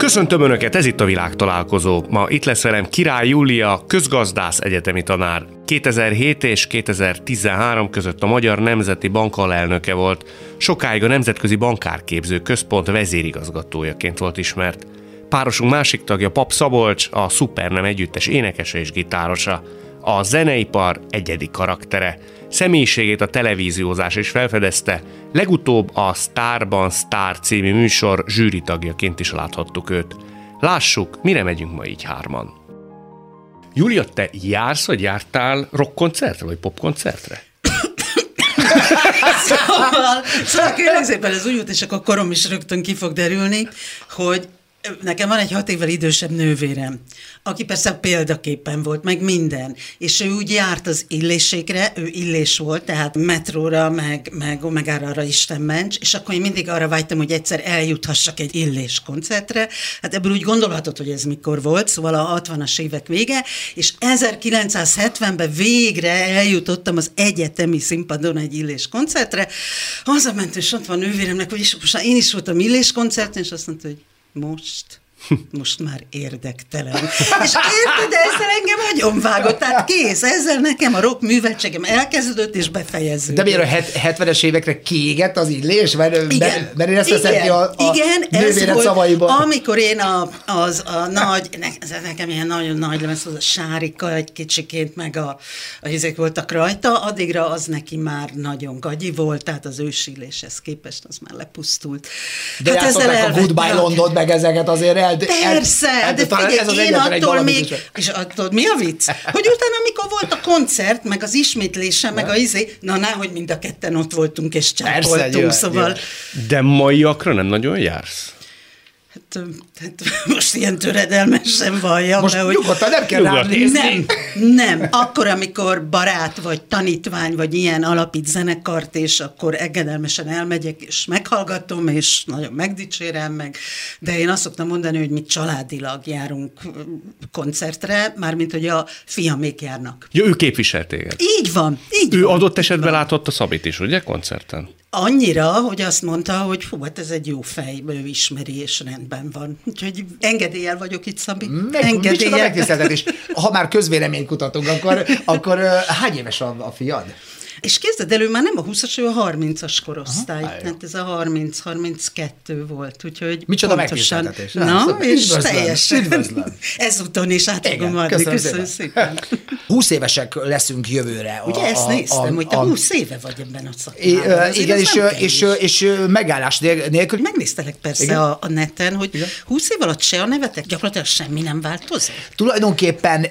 Köszöntöm Önöket, ez itt a világtalálkozó. Ma itt lesz velem Király Júlia, közgazdász egyetemi tanár. 2007 és 2013 között a Magyar Nemzeti Bank alelnöke volt. Sokáig a Nemzetközi Bankárképző Központ vezérigazgatójaként volt ismert. Párosunk másik tagja Pap Szabolcs, a Supernem együttes énekese és gitárosa. A zeneipar egyedi karaktere. Személyiségét a televíziózás is felfedezte, legutóbb a Starban Star című műsor zsűri tagjaként is láthattuk őt. Lássuk, mire megyünk ma így hárman. Júlia, te jársz, vagy jártál rockkoncertre, vagy popkoncertre? szóval, szóval kérlek szépen ez úgy jut, és akkor korom is rögtön ki fog derülni, hogy Nekem van egy hat évvel idősebb nővérem, aki persze példaképpen volt, meg minden, és ő úgy járt az illéségre, ő illés volt, tehát metróra, meg, meg Omegára Isten ments, és akkor én mindig arra vágytam, hogy egyszer eljuthassak egy illés koncertre. Hát ebből úgy gondolhatod, hogy ez mikor volt, szóval a 60-as évek vége, és 1970-ben végre eljutottam az egyetemi színpadon egy illés koncertre. Hazament, és ott van nővéremnek, hogy is, most én is voltam illés koncerten, és azt mondta, hogy most most már érdektelen. És érted, ezzel engem nagyon vágott, tehát kész, ezzel nekem a rock műveltségem elkezdődött és befejeződött. De miért a 70-es évekre kiégett az illés? Mert, igen, mert, mert én ezt ki a, a igen, ez volt, amikor én a, az a nagy, ne, nekem ilyen nagyon nagy lemez, az a sárika egy kicsiként, meg a, a hizék voltak rajta, addigra az neki már nagyon gagyi volt, tehát az ősilléshez képest az már lepusztult. De hát ezzel a Goodbye London, meg ezeket azért el el, Persze, el, de figyelj, ez az én attól még, és attól mi a vicc? Hogy utána, amikor volt a koncert, meg az ismétlése, meg a izé, na ná, hogy mind a ketten ott voltunk és csápoltunk, szóval... De maiakra nem nagyon jársz? Hát, hát most ilyen töredelmesen valljam. Most hogy nyugodtan nem kell rám Nem, nem. Akkor, amikor barát, vagy tanítvány, vagy ilyen alapít zenekart, és akkor engedelmesen elmegyek, és meghallgatom, és nagyon megdicsérem meg. De én azt szoktam mondani, hogy mi családilag járunk koncertre, mármint, hogy a fiamék járnak. Ja, ő képviselt téged. Így van, így Ő van, adott esetben látott a Szabit is, ugye, koncerten? Annyira, hogy azt mondta, hogy hú, hát ez egy jó fej, ő ismeri, és rendben van. Úgyhogy engedéllyel vagyok itt, Szabi. Meg, engedéllyel. és ha már közvéleményt kutatunk, akkor, akkor hány éves a, a fiad? És képzeld elő, már nem a 20-as, ő a 30-as korosztály. Aha, tehát ez a 30-32 volt, úgyhogy Micsoda pontosan. Na, Na és teljesen. Üdvözlöm. Ezúton is át fogom adni. Köszönöm, köszönöm szépen. 20 évesek leszünk jövőre. Ugye a, ezt néztem, a, hogy te 20 éve vagy ebben a szakmában. Igen, és, és, és megállás nélkül. Megnéztelek persze a, a neten, hogy igen? 20 év alatt se a nevetek, gyakorlatilag semmi nem változott. Tulajdonképpen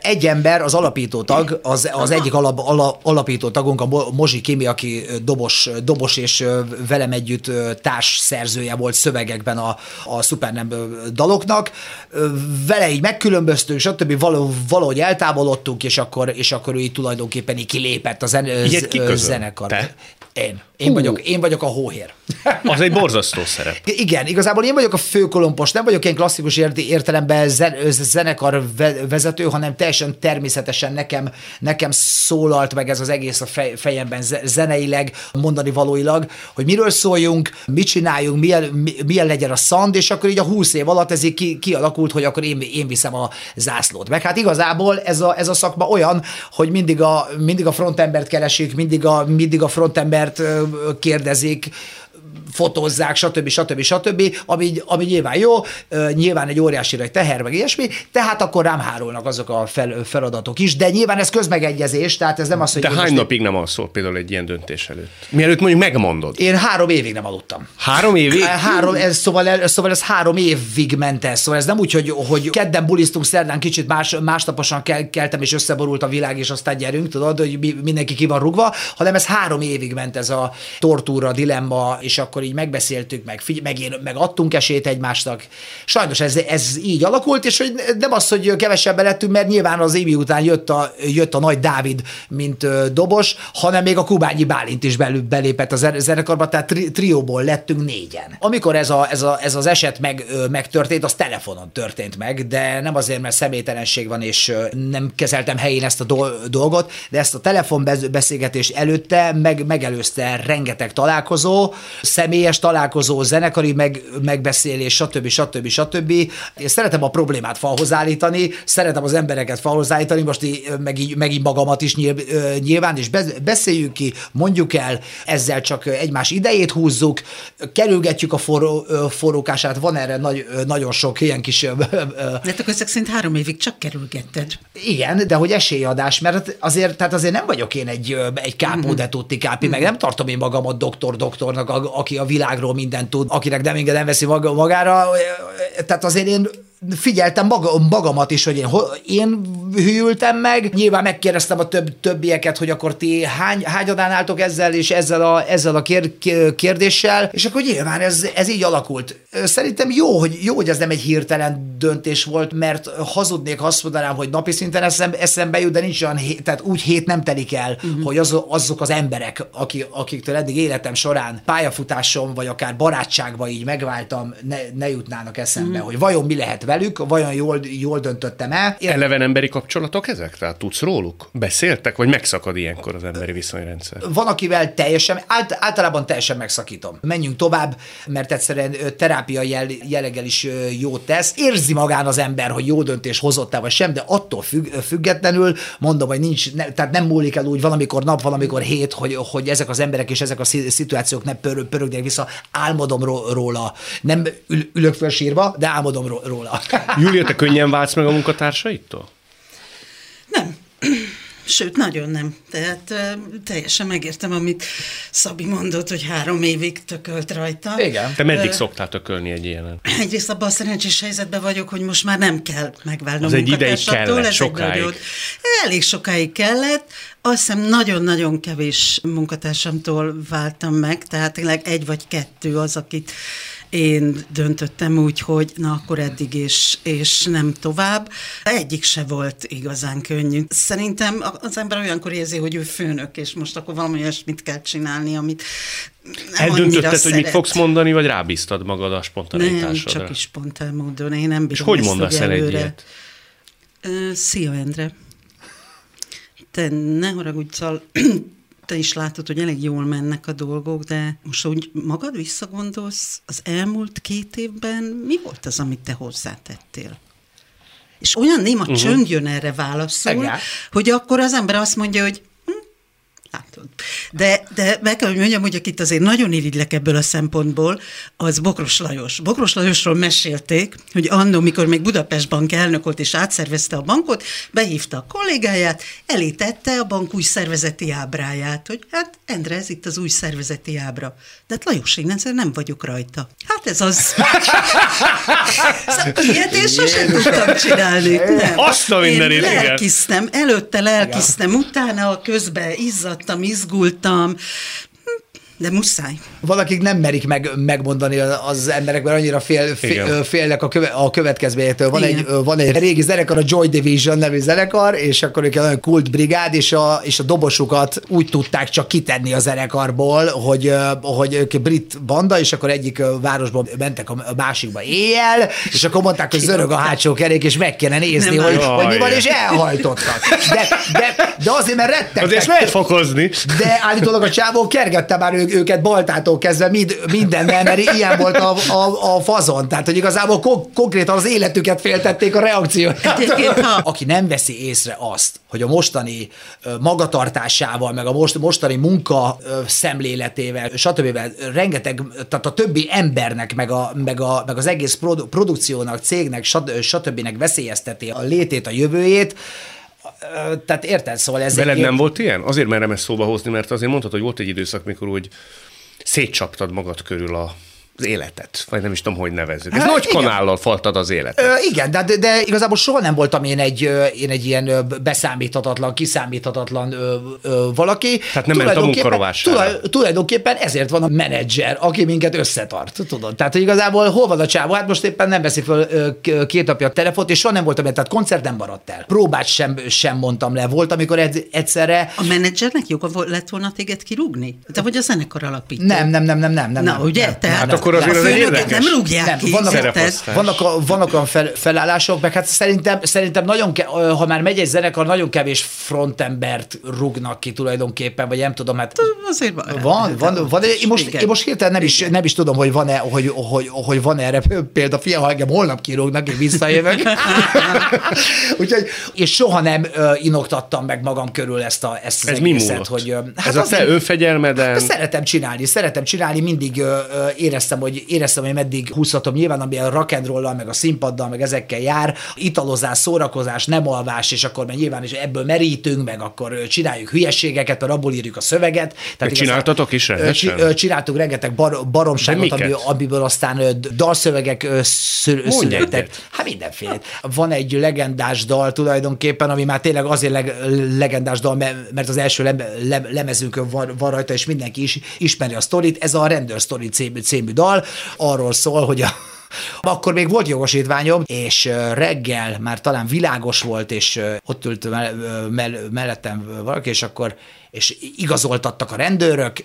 egy ember, az alapító tag, az, az egyik alap, alap, alapító tagunk, hallgatónk, a Mozsi Kimi, aki dobos, dobos és velem együtt társ szerzője volt szövegekben a, a Supernem daloknak. Vele így megkülönböztünk, stb. Való, valahogy eltávolodtunk, és akkor, és akkor ő így tulajdonképpen így kilépett a zen, zenekar. Te? Én. Én vagyok, én vagyok a hóhér. Az egy borzasztó szerep. Igen, igazából én vagyok a főkolompos, nem vagyok ilyen klasszikus értelemben zen, zenekar vezető, hanem teljesen természetesen nekem, nekem szólalt meg ez az egész a fej, fejemben zeneileg, mondani valóilag, hogy miről szóljunk, mit csináljunk, milyen, milyen legyen a szand, és akkor így a húsz év alatt ez így ki, kialakult, hogy akkor én, én viszem a zászlót. Meg hát igazából ez a, ez a szakma olyan, hogy mindig a, mindig a frontembert keresik, mindig a, mindig a frontembert kérdezik, fotózzák, stb. stb. stb., ami, ami nyilván jó, nyilván egy óriási egy teher, meg ilyesmi, tehát akkor rám hárulnak azok a fel, feladatok is, de nyilván ez közmegegyezés, tehát ez nem az, hogy... De hány napig nem alszol például egy ilyen döntés előtt? Mielőtt mondjuk megmondod. Én három évig nem aludtam. Három évig? Három, ez, szóval, szóval ez három évig ment ez, szóval ez nem úgy, hogy, hogy kedden bulisztunk, szerdán kicsit más, másnaposan kel, keltem, és összeborult a világ, és aztán gyerünk, tudod, hogy mindenki ki van rugva, hanem ez három évig ment ez a tortúra, dilemma, és akkor akkor így megbeszéltük, meg, figy- meg, én, meg adtunk esélyt egymásnak. Sajnos ez, ez így alakult, és hogy nem az, hogy kevesebben lettünk, mert nyilván az évi után jött a, jött a nagy Dávid, mint dobos, hanem még a Kubányi Bálint is belül belépett a zen- zenekarba, tehát tri- trióból lettünk négyen. Amikor ez, a, ez, a, ez az eset meg, megtörtént, az telefonon történt meg, de nem azért, mert személytelenség van, és nem kezeltem helyén ezt a do- dolgot, de ezt a telefonbeszélgetést előtte meg, megelőzte rengeteg találkozó, személyes találkozó, zenekari meg, megbeszélés, stb. stb. stb. Én szeretem a problémát falhoz állítani, szeretem az embereket falhoz állítani, most így, meg, így, meg így magamat is nyilván, és be- beszéljük ki, mondjuk el, ezzel csak egymás idejét húzzuk, kerülgetjük a forró, forrókását, van erre nagy, nagyon sok ilyen kis De akkor ezek szerint három évig csak kerülgetted. igen, de hogy esélyadás, mert azért, tehát azért nem vagyok én egy, egy kápó de tutti kápi, meg nem tartom én magamat doktor-doktornak, a- aki a világról mindent tud, akinek nem enged, nem veszi maga, magára, tehát azért én figyeltem maga, magamat is, hogy én, én hűltem meg, nyilván megkérdeztem a több, többieket, hogy akkor ti hány, hányadán álltok ezzel és ezzel a, ezzel a kér, kérdéssel, és akkor nyilván ez, ez így alakult. Szerintem jó, hogy, jó, hogy ez nem egy hirtelen döntés volt, mert hazudnék, ha azt mondanám, hogy napi szinten eszembe, eszembe jut, de nincs olyan hét, tehát úgy hét nem telik el, uh-huh. hogy az, azok az emberek, akik, akiktől eddig életem során pályafutásom, vagy akár barátságba így megváltam, ne, ne jutnának eszembe, uh-huh. hogy vajon mi lehet velük, vajon jól, jól döntöttem el. Én, Eleven emberi kapcsolatok ezek? Tehát tudsz róluk? Beszéltek? Vagy megszakad ilyenkor az emberi viszonyrendszer? van, akivel teljesen, ált, általában teljesen megszakítom. Menjünk tovább, mert egyszerűen terápia jell, jelleggel is ö, jót tesz. Érzi magán az ember, hogy jó döntés hozott-e vagy sem, de attól függ, függetlenül mondom, hogy nincs, ne, tehát nem múlik el úgy valamikor nap, valamikor hét, hogy, hogy ezek az emberek és ezek a szi- szituációk ne pör, pörögnek vissza. Álmodom ró- róla. Nem ül, ülök föl sírva, de álmodom ró- róla. Júlia, te könnyen váltsz meg a munkatársaitól? Nem. Sőt, nagyon nem. Tehát ö, teljesen megértem, amit Szabi mondott, hogy három évig tökölt rajta. Igen. Te meddig szoktál tökölni egy ilyenen? Egyrészt abban a szerencsés helyzetben vagyok, hogy most már nem kell megválnom Az egy ideig kellett, ez sokáig. nagyon- Elég sokáig kellett. Azt hiszem nagyon-nagyon kevés munkatársamtól váltam meg, tehát tényleg egy vagy kettő az, akit én döntöttem úgy, hogy na akkor eddig és, és nem tovább. Egyik se volt igazán könnyű. Szerintem az ember olyankor érzi, hogy ő főnök, és most akkor valami olyasmit kell csinálni, amit nem Eldöntötted, hogy mit szeret. fogsz mondani, vagy rábíztad magad a Nem, spontaneitásodra? csak is spontán módon. Én nem bírom És hogy mondasz el egy ilyet? Szia, Endre. Te ne haragudj, szóval te is látod, hogy elég jól mennek a dolgok, de most úgy magad visszagondolsz, az elmúlt két évben mi volt az, amit te hozzátettél? És olyan néma uh-huh. csönd jön erre válaszul, Igen. hogy akkor az ember azt mondja, hogy látod. De, de meg kell, hogy mondjam, hogy akit azért nagyon irigylek ebből a szempontból, az Bokros Lajos. Bokros Lajosról mesélték, hogy annó, mikor még Budapest Bank elnök volt és átszervezte a bankot, behívta a kollégáját, elítette a bank új szervezeti ábráját, hogy hát Endre, ez itt az új szervezeti ábra. De hát Lajos, én ezzel nem vagyok rajta. Hát ez az. szóval ilyet én sosem tudtam csinálni. Nem. Azt a mindenit, igen. lelkisztem, előtte lelkisztem, utána a közben izzadtam, izgultam, de muszáj. Valakik nem merik meg, megmondani az emberek, mert annyira fél, fél, félnek a, köve, a következményektől. Van Igen. egy, van egy régi zenekar, a Joy Division nevű zenekar, és akkor ők egy olyan kult brigád, és a, és a dobosukat úgy tudták csak kitenni a zenekarból, hogy, hogy ők brit banda, és akkor egyik ö, városból mentek a másikba éjjel, és akkor mondták, hogy zörög a hátsó kerék, és meg kéne nézni, Nem hogy, hogy mi van, és elhajtottak. De, de, de azért, mert rettegtek. Azért lehet fokozni. De állítólag a csávó kergette már ő, őket baltától kezdve mind, mindennel, mert ilyen volt a, a, a fazon. Tehát, hogy igazából kon- konkrétan az életüket féltették a reakcióját. Ha- Aki nem veszi észre azt, hogy a mostani magatartásával, meg a most, mostani munka szemléletével, stb. rengeteg, tehát a többi embernek, meg, a, meg, a, meg az egész produ- produkciónak, cégnek, stb. veszélyezteti a létét, a jövőjét, tehát érted? Szóval ez Veled nem volt ilyen? Azért merem ezt szóba hozni, mert azért mondtad, hogy volt egy időszak, mikor úgy szétcsaptad magad körül a az életet, vagy nem is tudom, hogy nevezzük. Ez hát, nagy igen. kanállal faltad az életet. Ö, igen, de, de igazából soha nem voltam én egy, én egy ilyen beszámíthatatlan, kiszámíthatatlan ö, ö, valaki. Tehát nem ment a munkarovására. Tulaj, tulajdonképpen ezért van a menedzser, aki minket összetart, tudod. Tehát, hogy igazából hol van a csávó? Hát most éppen nem veszi fel két napja a telefont, és soha nem voltam, tehát koncert nem maradt el. Próbát sem, sem mondtam le. Volt, amikor egyszerre... A menedzsernek joga lett volna téged kirúgni? De vagy a zenekar alapító? Nem, nem, nem, nem, nem. nem Na, ugye? Nem, Tehát, hát akkor azért az egy érdekes. Nem rúgják nem, ki. Vannak, vannak, vannak olyan fel, felállások, meg hát szerintem, szerintem nagyon, ke, ha már megy egy zenekar, nagyon kevés frontembert rúgnak ki tulajdonképpen, vagy nem tudom, hát azért van. Van, van, van én, most, én most hirtelen nem is, nem is tudom, hogy van-e, hogy, hogy, hogy van erre példa, fia, ha engem holnap kirúgnak, én visszajövök. Úgyhogy, és soha nem uh, inoktattam meg magam körül ezt, a, ezt az Ez egészet, mi hogy... Uh, hát Ez a te önfegyelmeden? Hát, szeretem csinálni, szeretem csinálni, mindig uh, éreztem, hogy éreztem, hogy meddig húzhatom. Nyilván, ami a rock and roll meg a színpaddal, meg ezekkel jár, italozás, szórakozás, nem alvás, és akkor mert nyilván is ebből merítünk, meg akkor csináljuk hülyeségeket, mert abból írjuk a szöveget. Tehát csináltatok is rendesen? Csináltuk rengeteg bar, baromságot, ami, amiből aztán dalszövegek születtek. Hát mindenféle. Van egy legendás dal tulajdonképpen, ami már tényleg azért leg, legendás dal, mert az első lem, lemezünkön van, van rajta, és mindenki is ismeri a sztorit. Ez a Rendőr Story című, című dal. Arról szól, hogy a akkor még volt jogosítványom, és reggel már talán világos volt, és ott ült mellettem valaki, és akkor és igazoltattak a rendőrök,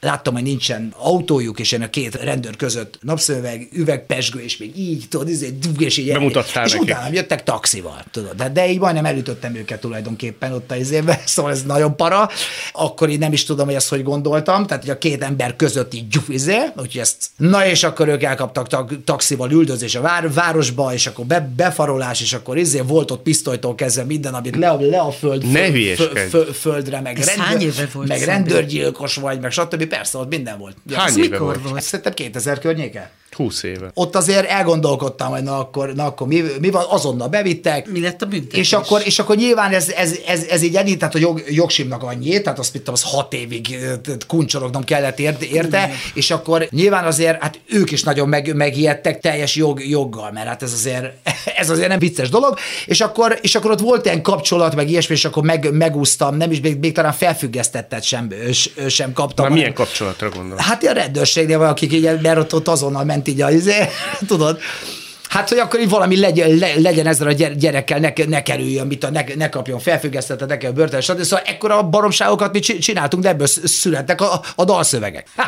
láttam, hogy nincsen autójuk, és én a két rendőr között napszöveg, üvegpesgő, és még így, tudod, izé, és így. Bemutattál és neki. utána jöttek taxival, tudod. De, de így majdnem elütöttem őket tulajdonképpen ott a izébe, szóval ez nagyon para. Akkor így nem is tudom, hogy ezt hogy gondoltam, tehát hogy a két ember között így gyuf, izé, úgyhogy ezt, na és akkor ők elkaptak tak, taxival üldözés a vár, városba, és akkor be, befarolás, és akkor izé volt ott pisztolytól kezdve minden, amit le, le a föld, föld, föld, föld, földre, meg, rendőr, meg rendőrgyilkos vagy, meg stb persze, ott minden volt. Hány éve mikor volt? volt? Szerintem 2000 környéke. 20 éve. Ott azért elgondolkodtam, hogy na akkor, na akkor mi, mi van, azonnal bevittek. Mi lett a büntetés? És akkor, és akkor nyilván ez, ez, ez, ez így ennyi, tehát a jog, jogsimnak annyi, tehát azt mondtam, az hat évig kuncsorognom kellett érte, érte és akkor nyilván azért, hát ők is nagyon meg, megijedtek teljes jog, joggal, mert hát ez azért, ez azért nem vicces dolog, és akkor, és akkor ott volt ilyen kapcsolat, meg ilyesmi, és akkor meg, megúsztam, nem is, még, még talán felfüggesztettet sem, sem kaptam. Már milyen kapcsolatra gondol? Hát a rendőrségnél, akik így, mert ott, ott azonnal ment így a, izé, tudod, Hát, hogy akkor így valami legyen, le, legyen ezzel a gyerekkel, ne, ne kerüljön, mit a, ne, ne kapjon felfüggesztetet, ne kell börtön, stb. Szóval ekkora baromságokat mi csináltunk, de ebből születtek a, a dalszövegek.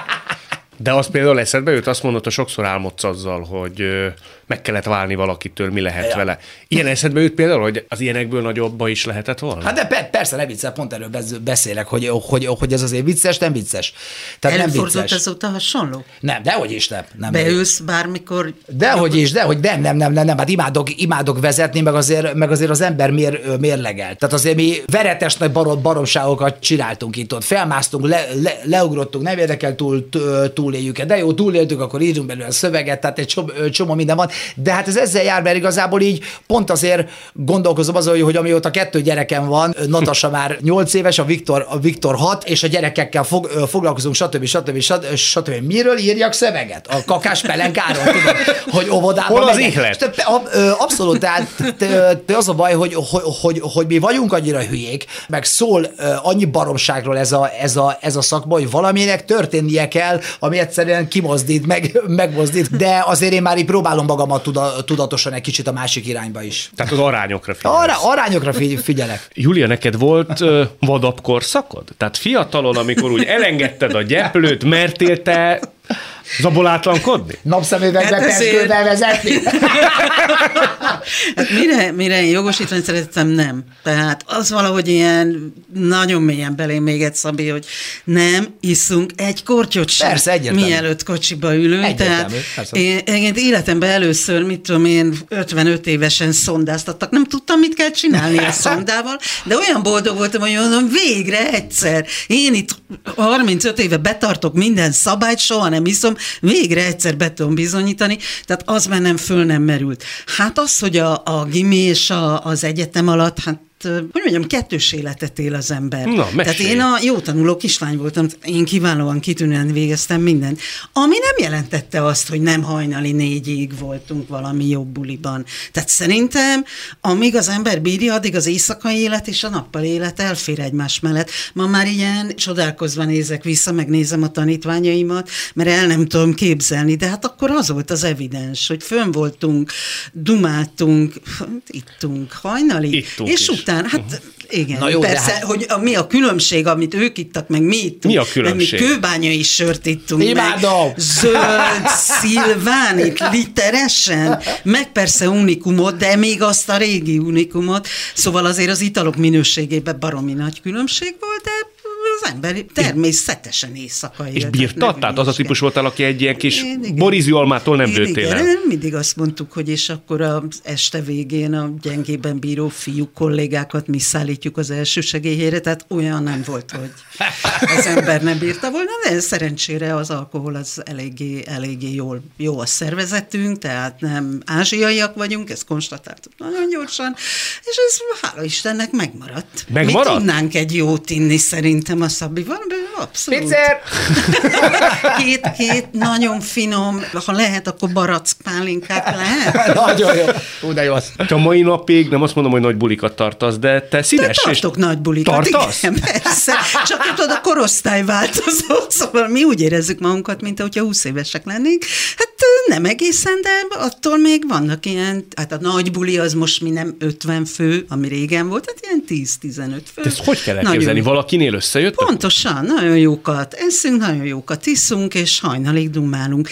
De az például eszedbe jut, azt mondod, hogy sokszor álmodsz azzal, hogy meg kellett válni valakitől, mi lehet ja. vele. Ilyen eszedbe jut például, hogy az ilyenekből nagyobba is lehetett volna? Hát de pe- persze, ne vicces, pont erről beszélek, hogy, hogy, hogy ez azért vicces, nem vicces. Tehát nem vicces. ezóta hasonló? Nem, dehogy is nem. nem Beülsz bármikor? Dehogy is, dehogy nem, nem, nem, nem, nem, hát imádok, imádok vezetni, meg azért, meg azért az ember mér, mérlegel. Tehát azért mi veretes nagy barom, baromságokat csináltunk itt ott, felmásztunk, le, le, leugrottunk, nem érdekel túl, túléljük de jó, túléltük, akkor írjunk belőle a szöveget, tehát egy csomó, csomó minden van, de hát ez ezzel jár, mert igazából így pont azért gondolkozom azon, hogy, amióta kettő gyerekem van, Natasa már 8 éves, a Viktor, a Viktor 6, és a gyerekekkel fog, foglalkozunk, stb. stb. stb. stb. Miről írjak szöveget? A kakás pelenkáról, tudod, hogy óvodában. Hol az ihlet? Abszolút, tehát az a baj, hogy, hogy, hogy, hogy mi vagyunk annyira hülyék, meg szól annyi baromságról ez a, ez a, ez a szakma, hogy valaminek történnie kell, ami egyszerűen kimozdít, meg, megmozdít, de azért én már így próbálom magamat tudatosan egy kicsit a másik irányba is. Tehát az arányokra figyelek. Ará, arányokra figyelek. Julia, neked volt uh, vadabb korszakod? Tehát fiatalon, amikor úgy elengedted a gyeplőt, mertél te Zabolátlankodni? Napszemüvegbe hát peskővel vezetni? hát mire, mire én jogosítani szerettem, nem. Tehát az valahogy ilyen nagyon mélyen belém még egy Szabi, hogy nem iszunk egy kortyot sem. Persze, egyértelmű. Mielőtt kocsiba ülünk. Tehát én, én életemben először, mit tudom én, 55 évesen szondáztattak. Nem tudtam, mit kell csinálni a szondával, de olyan boldog voltam, hogy mondom, végre egyszer. Én itt 35 éve betartok minden szabályt, soha nem iszom, végre egyszer be tudom bizonyítani, tehát az már nem föl nem merült. Hát az, hogy a, a gimi és a, az egyetem alatt, hát hogy mondjam, kettős életet él az ember. Na, Tehát én a jó tanuló kislány voltam, én kiválóan kitűnően végeztem mindent, ami nem jelentette azt, hogy nem hajnali négyig voltunk valami jobb buliban. Tehát szerintem, amíg az ember bírja, addig az éjszakai élet és a nappal élet elfér egymás mellett. Ma már ilyen csodálkozva nézek vissza, megnézem a tanítványaimat, mert el nem tudom képzelni, de hát akkor az volt az evidens, hogy fönn voltunk, dumáltunk, ittunk hajnali, Ittunk és is. utána, hát igen, Na jó, persze, hát- hogy a, mi a különbség, amit ők ittak, meg mi ittunk. Mi a különbség? Meg mi kőbányai sört ittunk. Imádom! Meg zöld szilvánit literesen, meg persze unikumot, de még azt a régi unikumot. Szóval azért az italok minőségében baromi nagy különbség volt, de az ember természetesen éjszaka És bírtad? Tehát az a típus voltál, aki egy ilyen kis Én borizűalmától nem lőttél el. mindig azt mondtuk, hogy és akkor az este végén a gyengében bíró fiú kollégákat mi szállítjuk az első segélyhelyre, tehát olyan nem volt, hogy az ember nem bírta volna, de szerencsére az alkohol az eléggé, eléggé jól, jó a szervezetünk, tehát nem ázsiaiak vagyunk, ezt konstatáltuk nagyon gyorsan, és ez hála Istennek megmaradt. Megmaradt? Mi tudnánk egy jót inni szerintem a Szabival, de abszolút. Pizzer! Két-két nagyon finom, ha lehet, akkor barack pálinkát lehet. Nagyon jó. Ú, de jó az. A mai napig nem azt mondom, hogy nagy bulikat tartasz, de te De színes és tartok nagy bulikat. Tartasz? Igen, persze. Csak tudod, a korosztály változó, szóval mi úgy érezzük magunkat, mint hogyha 20 évesek lennénk. Hát nem egészen, de attól még vannak ilyen, hát a nagy buli az most mi nem 50 fő, ami régen volt, hát ilyen 10-15 fő. De ezt hogy kell Nagyon elképzelni? jó. Valakinél összejöttök? Pontosan, nagyon jókat eszünk, nagyon jókat iszunk, és hajnalig dumálunk.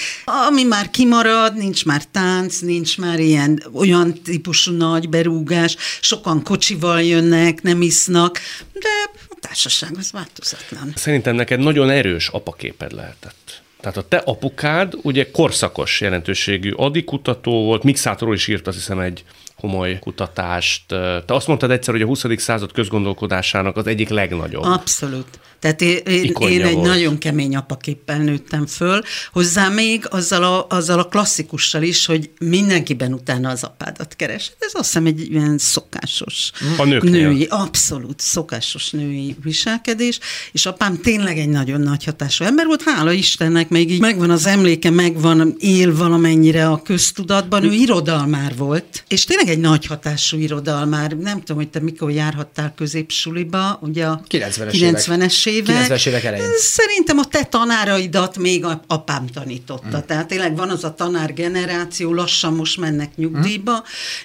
Ami már kimarad, nincs már tánc, nincs már ilyen olyan típusú nagy berúgás, sokan kocsival jönnek, nem isznak, de a társaság az változatlan. Szerintem neked nagyon erős apaképed lehetett. Tehát a te apukád ugye korszakos jelentőségű adikutató volt, mixátorról is írt azt hiszem egy komoly kutatást. Te azt mondtad egyszer, hogy a 20. század közgondolkodásának az egyik legnagyobb. Abszolút. Tehát én, én, én egy volt. nagyon kemény apaképpel nőttem föl, hozzá még azzal a, azzal a klasszikussal is, hogy mindenkiben utána az apádat keres. Ez azt hiszem egy ilyen szokásos A nőknél. női, abszolút szokásos női viselkedés, és apám tényleg egy nagyon nagy hatású ember volt, hála Istennek, még így megvan az emléke, megvan, él valamennyire a köztudatban, ő irodalmár volt, és tényleg egy nagy hatású irodalmár. Nem tudom, hogy te mikor járhattál középsuliba, ugye a 90-es évek. 90-es évek. 90-es évek elején. Szerintem a te tanáraidat még apám tanította. Mm. Tehát tényleg van az a tanár generáció, lassan most mennek nyugdíjba. Mm.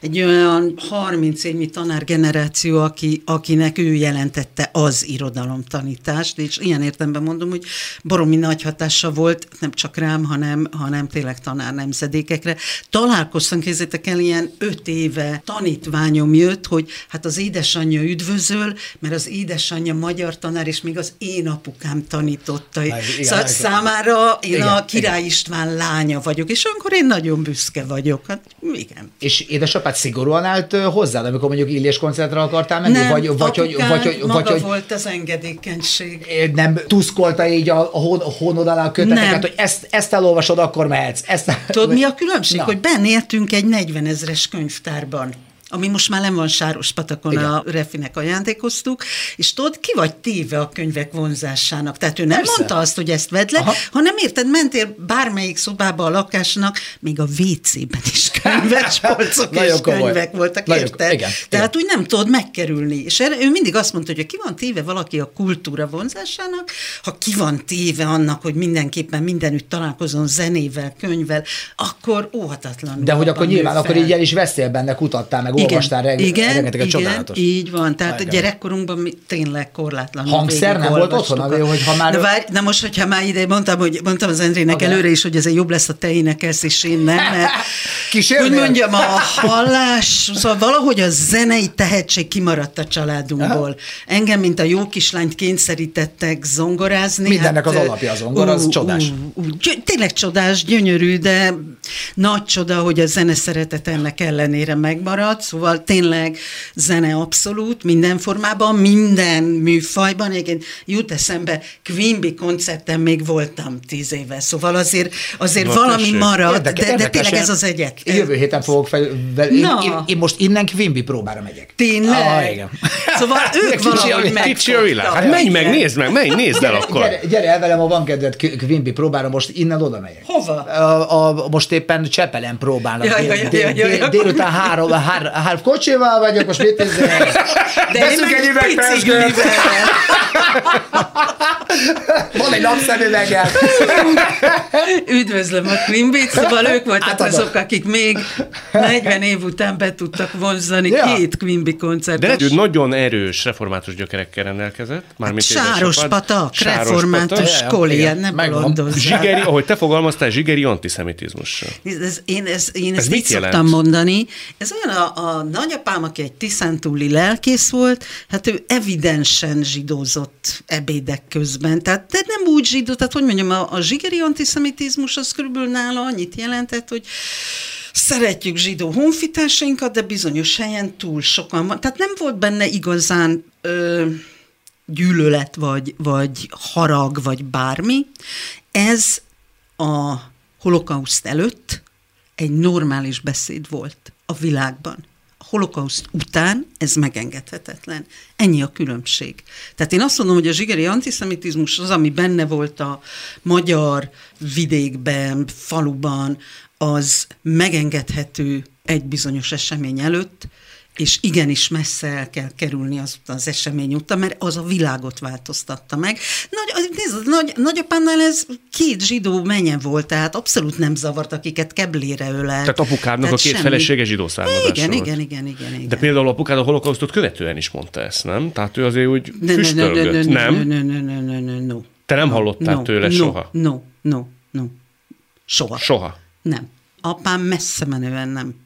Egy olyan 30 évnyi tanár generáció, aki, akinek ő jelentette az irodalomtanítást, és ilyen értemben mondom, hogy baromi nagy hatása volt, nem csak rám, hanem, hanem tényleg tanár nemzedékekre. Találkoztam, kézzétek el, ilyen öt éve tanítványom jött, hogy hát az édesanyja üdvözöl, mert az édesanyja magyar tanár, és még az én apukám tanította. igen, Szá- igen. számára én Igen, a Király István lánya vagyok, és akkor én nagyon büszke vagyok. Hát igen. És édesapád szigorúan állt ö, hozzád, amikor mondjuk Illés koncertre akartál menni? Nem, vagy, vagy, hogy, vagy, hogy, maga vagy, hogy volt az engedékenység. nem tuszkolta így a, a, hón, a hónod alá a köteteket, Nem. hogy ezt, ezt elolvasod, akkor mehetsz. Ezt, Tudod, mi a különbség? Na. Hogy benn éltünk egy 40 ezres barn. Ami most már nem van Sáros patakon, Igen. a Refinek ajándékoztuk, és tudod, ki vagy téve a könyvek vonzásának. Tehát ő nem Persze. mondta azt, hogy ezt vedd le, Aha. hanem érted, mentél bármelyik szobába a lakásnak, még a WC-ben is könyves polcok és komoly. könyvek voltak, Nagyon- érted? igen, Tehát igen. úgy nem tudod megkerülni. És erre, ő mindig azt mondta, hogy ki van téve valaki a kultúra vonzásának, ha ki van téve annak, hogy mindenképpen mindenütt találkozom zenével, könyvvel, akkor óhatatlanul. De hogy akkor nyilván, akkor fel. így el is vesztél benne, kutattál, meg olvastál reg- igen, rengeteget igen, csodálatos. így van. Tehát a gyerekkorunkban mi tényleg korlátlanul Hangszer nem volt otthon, a- hogy ha már- Na, várj, na most, hogyha már ide mondtam, hogy mondtam az Endrének Igen. előre is, hogy ez jobb lesz, ha te énekelsz, és én nem, mert Kísérnél? hogy mondjam, a hallás, szóval valahogy a zenei tehetség kimaradt a családunkból. Engem, mint a jó kislányt kényszerítettek zongorázni. Mindennek az ö, alapja a zongora, az csodás. Ú, ú, tényleg csodás, gyönyörű, de nagy csoda, hogy a zene szeretet ennek ellenére megmaradt. Szóval tényleg zene abszolút, minden formában, minden műfajban. Egyébként jut eszembe, Quimby koncerten még voltam tíz éve, szóval azért, azért Na, valami tessék. marad, Érdeke- de, de tényleg ez az egyet. Jövő héten fogok fel, vel, én, Na. én, én, most innen Quimby próbára megyek. Tényleg? Ah, igen. Szóval ők a valahogy. Kicsi a világ. Hát menj meg, nézd meg, menj, nézd el akkor. Gyere, gyere el velem, ha van kedved Quimby próbára, most innen oda megyek. Hova? A, a, most éppen Csepelen próbálnak. Ja, ja, ja, ja, ja, ja. Délután három, három, három kocsival vagyok, most mit nézzük? De én Veszünk egy biciklivel. Van egy napszemüvegem. Üdvözlöm a Quimbit, szóval ők voltak Átadom. azok, akik még 40 év után be tudtak vonzani Ja. két Quimby De koncertet. ő nagyon erős református gyökerekkel rendelkezett. Mármint Sáros édesapád. patak, Sáros református patak. Ja, koli, igen, ne megvan. bolondozzál. Zsigeri, ahogy te fogalmaztál, zsigeri antiszemitizmussal. Ez, én, ez, én Ez ezt mit így jelent? szoktam mondani. Ez olyan a, a nagyapám, aki egy tiszántúli lelkész volt, hát ő evidensen zsidózott ebédek közben. Tehát de nem úgy zsidó, tehát hogy mondjam, a, a zsigeri antiszemitizmus az körülbelül nála annyit jelentett, hogy szeretjük zsidó honfitársainkat, de bizonyos helyen túl sokan van. Tehát nem volt benne igazán ö, gyűlölet, vagy, vagy harag, vagy bármi. Ez a holokauszt előtt egy normális beszéd volt a világban. Holokauszt után ez megengedhetetlen. Ennyi a különbség. Tehát én azt mondom, hogy a zsigeri antiszemitizmus az, ami benne volt a magyar vidékben, faluban, az megengedhető egy bizonyos esemény előtt, és igenis messze el kell kerülni az, az esemény után, mert az a világot változtatta meg. Nagy, nézd, nagy, nagyapánnál ez két zsidó menye volt, tehát abszolút nem zavart, akiket keblére ölelt. Tehát apukádnak a két semmi. felesége zsidó igen, volt. igen, igen, igen, igen. De például apukád a holokausztot követően is mondta ezt, nem? Tehát ő azért úgy füstölgött, ne, nem? ne, ne, ne, ne, ne, no. Te nem hallottál no, tőle no, soha? No, no, no. Soha. Soha. Nem. Apám messze menően nem.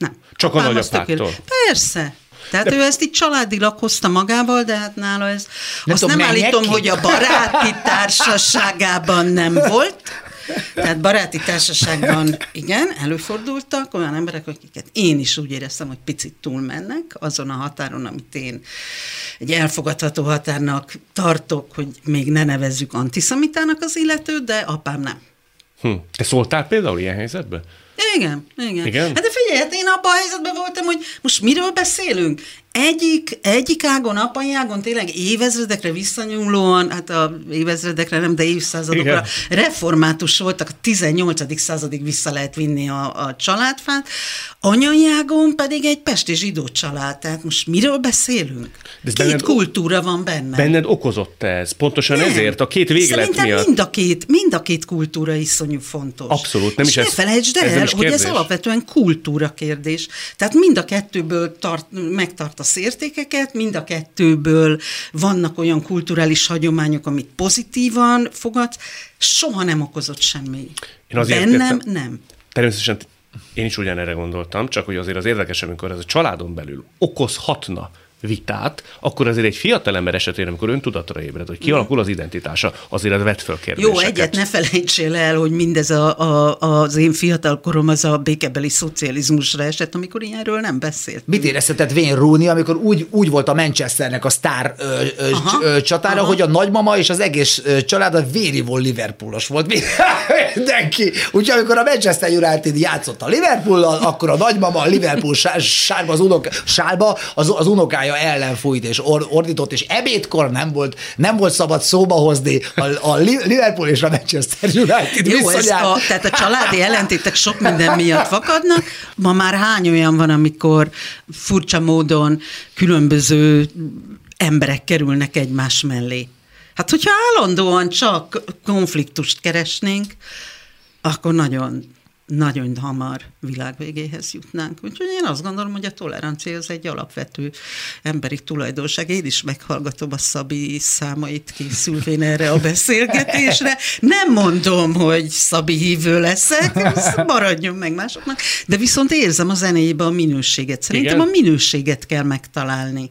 Nem. Csak a Apám az nagyapádtól? tökéletes. Persze. Tehát ő ezt így családilag hozta magával, de hát nála ez... Nem azt tudom, nem állítom, ki? hogy a baráti társaságában nem volt, tehát baráti társaságban igen, előfordultak olyan emberek, akiket én is úgy éreztem, hogy picit túlmennek azon a határon, amit én egy elfogadható határnak tartok, hogy még ne nevezzük antiszemitának az illetőt, de apám nem. Hm. Te szóltál például ilyen helyzetben? Igen, igen. Igen? Hát de figyelj, hát én abban a helyzetben voltam, hogy most miről beszélünk? Egyik, egyik ágon, apai ágon tényleg évezredekre visszanyúlóan, hát a évezredekre nem, de évszázadokra Igen. református voltak, a 18. századig vissza lehet vinni a, a családfát, anyai ágon pedig egy pesti zsidó család, tehát most miről beszélünk? ez Két benned- kultúra van benne. Benned okozott ez? Pontosan Nem. ezért? A két véglet Szerintem miatt? mind a két, mind a két kultúra iszonyú fontos. Abszolút, nem és is ne ez- felejtsd ez el, is hogy ez alapvetően kultúra kérdés. Tehát mind a kettőből tart, megtartasz értékeket, mind a kettőből vannak olyan kulturális hagyományok, amit pozitívan fogadsz, soha nem okozott semmi. Én azért Bennem értem- nem. Természetesen én is ugyanerre gondoltam, csak hogy azért az érdekes, amikor ez a családon belül okozhatna vitát, akkor azért egy fiatalember esetén, amikor öntudatra ébred, hogy kialakul az identitása, azért ez vet föl kérdéseket. Jó, egyet ne felejtsél el, hogy mindez a, a, az én fiatal korom az a békebeli szocializmusra esett, amikor ilyenről nem beszélt. Mit éreztetett Wayne Rooney, amikor úgy, úgy volt a Manchesternek a sztár ö, ö, Aha, ö, csatára, aha. hogy a nagymama és az egész család a véri volt Liverpoolos volt. Mi- Mindenki. Úgyhogy amikor a Manchester United játszott a Liverpool, akkor a nagymama a Liverpool sá- sárba, az, unok, sálba az, az unokája ellen fújt és or, ordított, és ebédkor nem volt, nem volt szabad szóba hozni a, a Li- Liverpool és a Manchester United Jó, ez viszonyát. a, tehát a családi ellentétek sok minden miatt fakadnak. Ma már hány olyan van, amikor furcsa módon különböző emberek kerülnek egymás mellé. Hát, hogyha állandóan csak konfliktust keresnénk, akkor nagyon, nagyon hamar világvégéhez jutnánk. Úgyhogy én azt gondolom, hogy a tolerancia az egy alapvető emberi tulajdonság. Én is meghallgatom a Szabi számait készülvén erre a beszélgetésre. Nem mondom, hogy Szabi hívő leszek, maradjon meg másoknak, de viszont érzem a zenéjében a minőséget. Szerintem Igen? a minőséget kell megtalálni.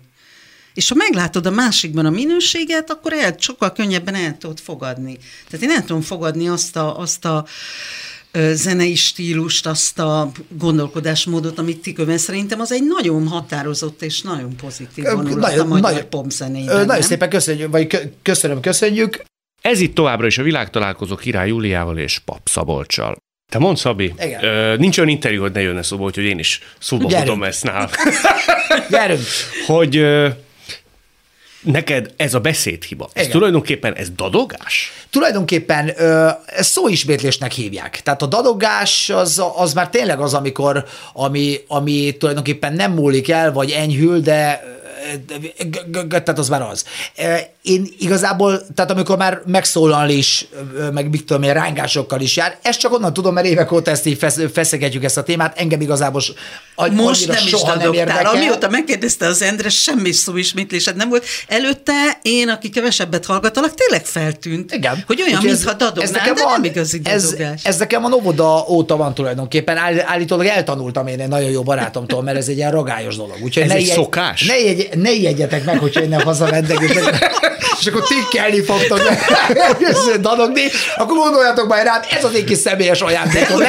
És ha meglátod a másikban a minőséget, akkor el, sokkal könnyebben el tudod fogadni. Tehát én el tudom fogadni azt a, azt a zenei stílust, azt a gondolkodásmódot, amit ti követ. Szerintem az egy nagyon határozott és nagyon pozitív vonulat a magyar popzenében. Nagyon nem? szépen köszönjük, vagy kö- köszönöm, köszönjük. Ez itt továbbra is a világtalálkozó Király Júliával és Pap Szabolcsal. Te mondd, Szabi, Igen. ö, nincs olyan interjú, hogy ne jönne szóba, úgyhogy én is szóba Gyerünk. tudom ezt nál. Gyerünk! hogy ö, neked ez a beszédhiba, ez Igen. tulajdonképpen ez dadogás? Tulajdonképpen ö, ezt szóismétlésnek hívják. Tehát a dadogás az, az már tényleg az, amikor, ami, ami tulajdonképpen nem múlik el, vagy enyhül, de tehát az már az. Ö, Én igazából, tehát amikor már megszólal is, meg mit tudom én, rángásokkal is jár, ezt csak onnan tudom, mert évek óta ezt így fesz, feszegetjük ezt a témát, engem igazából Most nem is soha nem érdekel. Amióta megkérdezte az Endre, semmi szóismétlésed nem volt. Előtte én, aki kevesebbet hallgatalak, tényleg feltűnt, Igen. hogy olyan, mintha dadognál, de nem igazi ez, dadogás. ez nekem a Novoda óta van tulajdonképpen. Áll, állítólag eltanultam én egy nagyon jó barátomtól, mert ez egy ilyen ragályos dolog. Úgyhogy Ez ne egy ijegy- szokás? Ne, jegy, ne ijedjetek meg, hogyha innen hazamentek, és, és akkor tikkelni fogtok és dadogni, akkor gondoljatok majd rám, ez az én kis személyes ajándékom.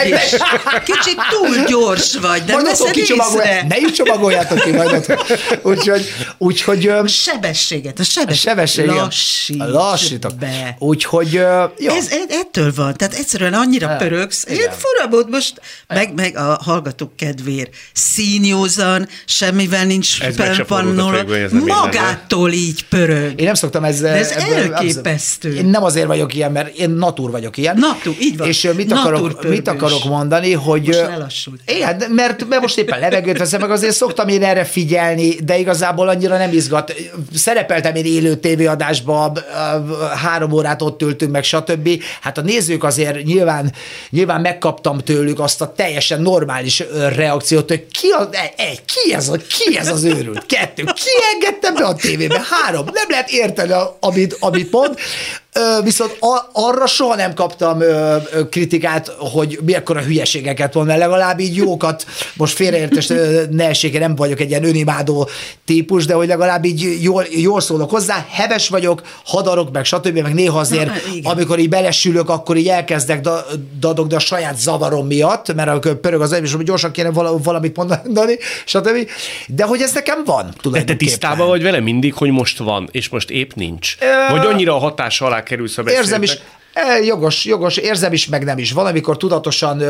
Kicsit túl gyors vagy, de majd veszed észre. ne is csomagoljátok ki majd ott. Úgyhogy, úgyhogy Sebességet, a a sebesség. sebesség. igen. Lassíts Lassítok. be. Úgyhogy, jó. Ez, ettől van, tehát egyszerűen annyira Ja, pörögsz. igen. Én fura volt most, meg, meg a hallgatók kedvéért. Színjózan, semmivel nincs felpannolva. Ez nem Magától így pörög. Én nem szoktam ezzel. De ez ebből- elképesztő. Én nem azért vagyok ilyen, mert én natur vagyok ilyen. Natur, így van. És mit akarok, mit akarok mondani, hogy... Most lelassult. Igen, de- mert, mert most éppen levegőt veszem, meg azért szoktam én erre figyelni, de igazából annyira nem izgat. Szerepeltem én élő tévéadásba, ö, három órát ott ültünk, meg stb. Hát a nézők azért nyilván, nyilván megkaptam tőlük azt a teljesen normális reakciót, hogy ki, az, egy, ki, ez, a, ki ez az őrült? Kettő. Ki engedte be a tévébe? Három. Nem lehet érteni, amit, amit mond. Ö, viszont a, arra soha nem kaptam ö, ö, kritikát, hogy mi ekkora hülyeségeket mond, mert legalább így jókat, most félreértés ö, ne essék, nem vagyok egy ilyen önimádó típus, de hogy legalább így jól, jól szólok hozzá, heves vagyok, hadarok, meg stb., meg néha azért, Na, igen. amikor így belesülök, akkor így elkezdek da, dadogni a saját zavarom miatt, mert akkor pörög az és hogy gyorsan kéne vala, valamit mondani, stb. De hogy ez nekem van, De te tisztában vagy vele mindig, hogy most van, és most épp nincs? Vagy annyira a hatás alá kerülsz a Érzem is? E, Jogos, jogos, érzem is, meg nem is. Van, amikor tudatosan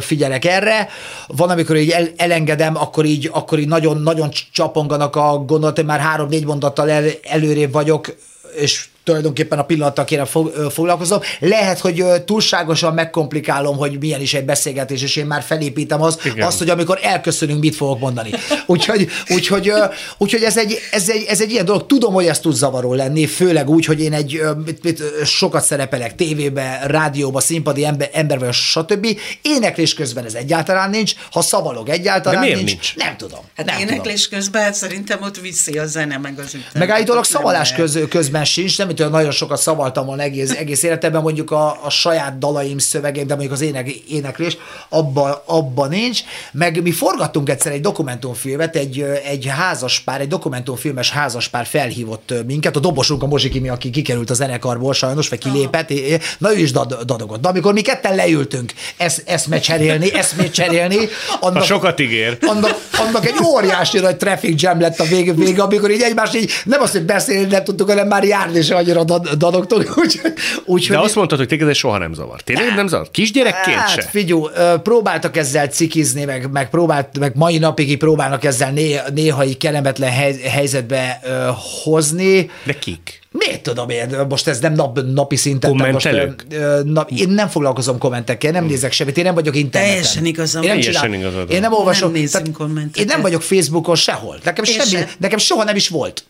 figyelek erre, van, amikor így el, elengedem, akkor így, akkor így nagyon, nagyon csaponganak a gondolatai, már három-négy mondattal el, előrébb vagyok, és tulajdonképpen a pillanattal kéne foglalkozom. Lehet, hogy túlságosan megkomplikálom, hogy milyen is egy beszélgetés, és én már felépítem az, Igen. azt, hogy amikor elköszönünk, mit fogok mondani. Úgyhogy, úgyhogy, úgyhogy ez, egy, ez, egy, ez egy ilyen dolog. Tudom, hogy ez tud zavaró lenni, főleg úgy, hogy én egy mit, mit, sokat szerepelek tévébe, rádióba, színpadi ember, ember vagy, stb. Éneklés közben ez egyáltalán nincs, ha szavalog egyáltalán De miért nincs, nincs? nem tudom. Hát nem tudom. éneklés közben hát szerintem ott viszi a zene, meg az ütem. Meg állítólag Ott nem szavalás köz, közben sincs, nem olyan nagyon sokat szavaltam volna egész, egész életemben, mondjuk a, a saját dalaim szövegeim, de mondjuk az ének, éneklés, abban abba nincs. Meg mi forgattunk egyszer egy dokumentumfilmet, egy, egy házaspár, egy dokumentumfilmes házaspár felhívott minket, a dobosunk a Mozsikimi, aki kikerült a zenekarból sajnos, vagy kilépett, na ő is dad, dadogott. De amikor mi ketten leültünk esz, eszmét cserélni, eszmét cserélni, annak, Ha sokat ígér. annak, annak egy óriási nagy traffic jam lett a vége, vége amikor így egymás így nem azt, hogy beszélni nem tudtuk, hanem már járni is annyira dad- dadogtunk. Úgyhogy úgy, De azt mondtad, hogy téged ez soha nem zavar. Tényleg nem zavar? Kisgyerekként Hát se? figyú, próbáltak ezzel cikizni, meg, meg, próbált, meg mai napig próbálnak ezzel néha, néha így kellemetlen hely, helyzetbe ö, hozni. De kik? Miért tudom én, most ez nem nap, napi szinten. tehát most, Kommentelők? ö, na, én nem foglalkozom kommentekkel, nem nézek semmit, én nem vagyok interneten. Teljesen igazam Én nem csinálom. igazad Én nem olvasom. Nem tehát kommenteket. Én nem vagyok Facebookon sehol. Nekem, Én semmi, sem. nekem soha nem is volt.